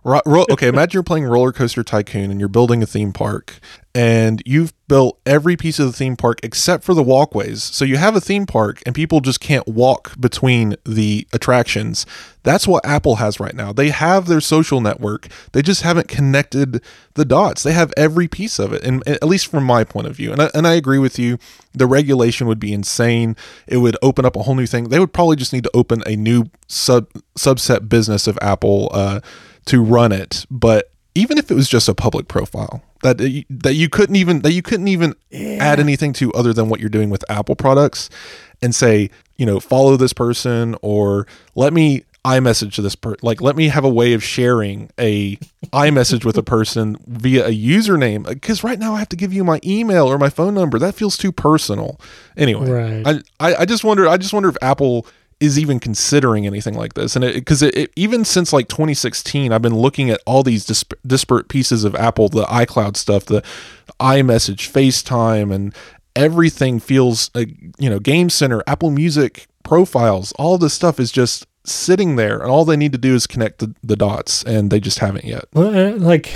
Ro- ro- okay, imagine you're playing Roller Coaster Tycoon and you're building a theme park, and you've built every piece of the theme park except for the walkways. So you have a theme park, and people just can't walk between the attractions. That's what Apple has right now. They have their social network. They just haven't connected the dots. They have every piece of it, and at least from my point of view. And I, and I agree with you. The regulation would be insane. It would open up a whole new thing. They would probably just need to open a new sub subset business of Apple uh, to run it. But even if it was just a public profile that that you couldn't even that you couldn't even add anything to other than what you're doing with Apple products, and say you know follow this person or let me iMessage to this person. Like, let me have a way of sharing a iMessage with a person via a username. Uh, because right now I have to give you my email or my phone number. That feels too personal. Anyway, Right. I, I I just wonder. I just wonder if Apple is even considering anything like this. And it because even since like 2016, I've been looking at all these disp- disparate pieces of Apple, the iCloud stuff, the iMessage, FaceTime, and everything feels, uh, you know, Game Center, Apple Music profiles, all this stuff is just sitting there, and all they need to do is connect the, the dots, and they just haven't yet. Uh, like,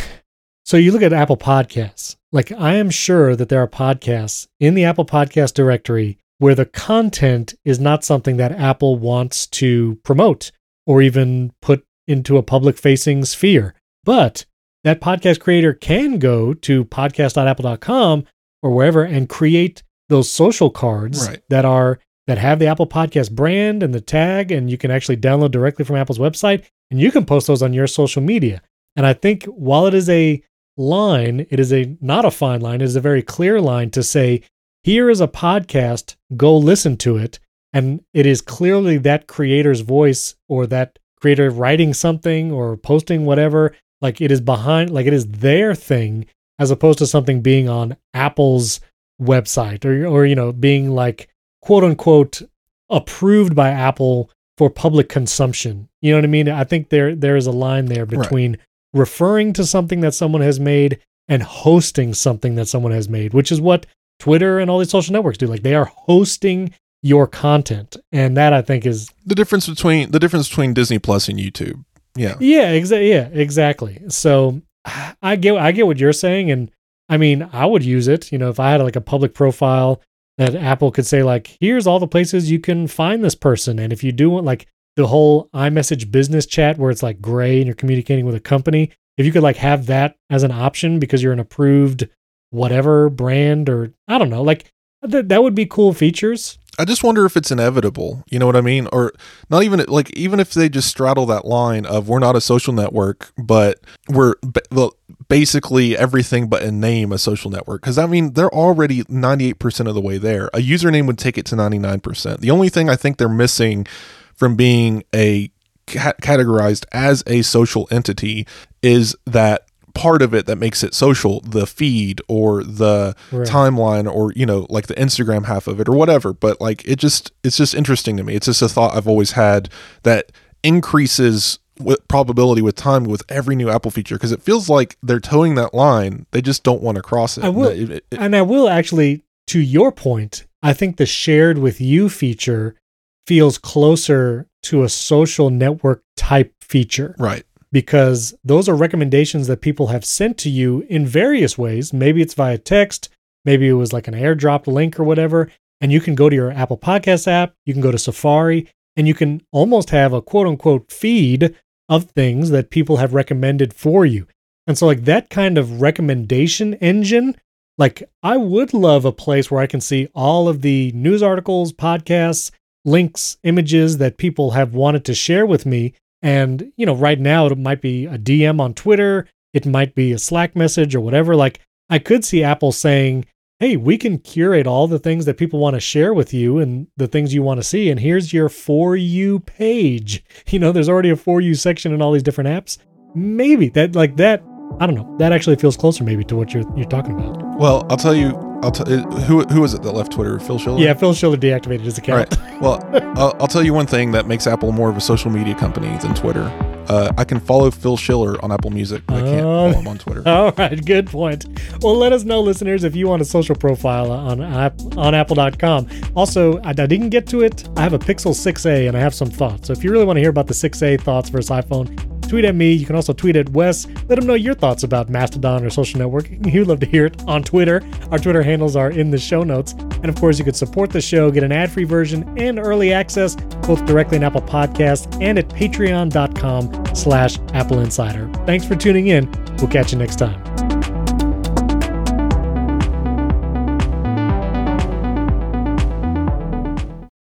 so you look at Apple Podcasts. Like, I am sure that there are podcasts in the Apple Podcast directory where the content is not something that Apple wants to promote or even put into a public facing sphere. But that podcast creator can go to podcast.apple.com or wherever and create those social cards Right. that are that have the Apple Podcast brand and the tag and you can actually download directly from Apple's website and you can post those on your social media. And I think while it is a line, it is a not a fine line, it is a very clear line to say, here is a podcast, go listen to it. And it is clearly that creator's voice or that creator writing something or posting whatever. Like it is behind, like it is their thing as opposed to something being on Apple's website or, or you know, being like quote unquote approved by Apple for public consumption. You know what I mean? I think there there is a line there Right. between referring to something that someone has made and hosting something that someone has made, which is what Twitter and all these social networks do. Like they are hosting your content, and that I think is The difference between the difference between Disney Plus and YouTube. Yeah. yeah, exa- yeah, exactly. So I get I get what you're saying, and I mean I would use it. You know, if I had like a public profile that Apple could say like, here's all the places you can find this person, and if you do want like the whole iMessage business chat where it's like gray and you're communicating with a company, if you could like have that as an option because you're an approved whatever brand or I don't know, like th- that would be cool features. I just wonder if it's inevitable. You know what I mean? Or not even like even if they just straddle that line of we're not a social network, but we're basically everything but in name a social network. Because I mean they're already ninety eight percent of the way there. A username would take it to ninety nine percent. The only thing I think they're missing from being a ca- categorized as a social entity is that part of it that makes it social the feed or the Right. timeline or you know like the instagram half of it or whatever. But like it just it's just interesting to me. It's just a thought i've always had that increases with probability with time with every new apple feature because it feels like they're toeing that line. They just don't want to cross it. I will- It- it- it- And I will actually, to your point, I think the shared with you feature feels closer to a social network type feature. Right because those are recommendations that people have sent to you in various ways. Maybe it's via text, maybe it was like an airdropped link or whatever. And you can go to your Apple Podcast app, you can go to Safari, and you can almost have a quote unquote feed of things that people have recommended for you. And so, like that kind of recommendation engine, like I would love a place where I can see all of the news articles, podcasts, links, images that people have wanted to share with me. And, you know, right now it might be a DM on Twitter, it might be a Slack message or whatever. Like I could see Apple saying, hey, we can curate all the things that people want to share with you and the things you want to see. And here's your For You page. You know, there's already a For You section in all these different apps. Maybe that, like that, I don't know. That actually feels closer maybe to what you're you're talking about. well i'll tell you i'll tell who who was it that left twitter phil schiller Yeah, Phil Schiller deactivated his account. right. Well, I'll, I'll tell you one thing that makes Apple more of a social media company than Twitter. Uh, I can follow Phil Schiller on Apple Music, but I can't Oh. follow him on Twitter. All right, good point. Well, let us know, listeners, if you want a social profile on on Apple.com. Also, I, I didn't get to it. I have a Pixel 6a and I have some thoughts. So if you really want to hear about the 6a thoughts versus iPhone, tweet at me. You can also tweet at Wes. Let him know your thoughts about Mastodon or social networking. He'd love to hear it on Twitter. Our Twitter handles are in the show notes. And of course, you could support the show, get an ad-free version and early access, both directly in Apple Podcasts and at patreon.com slash Apple Insider. Thanks for tuning in. We'll catch you next time.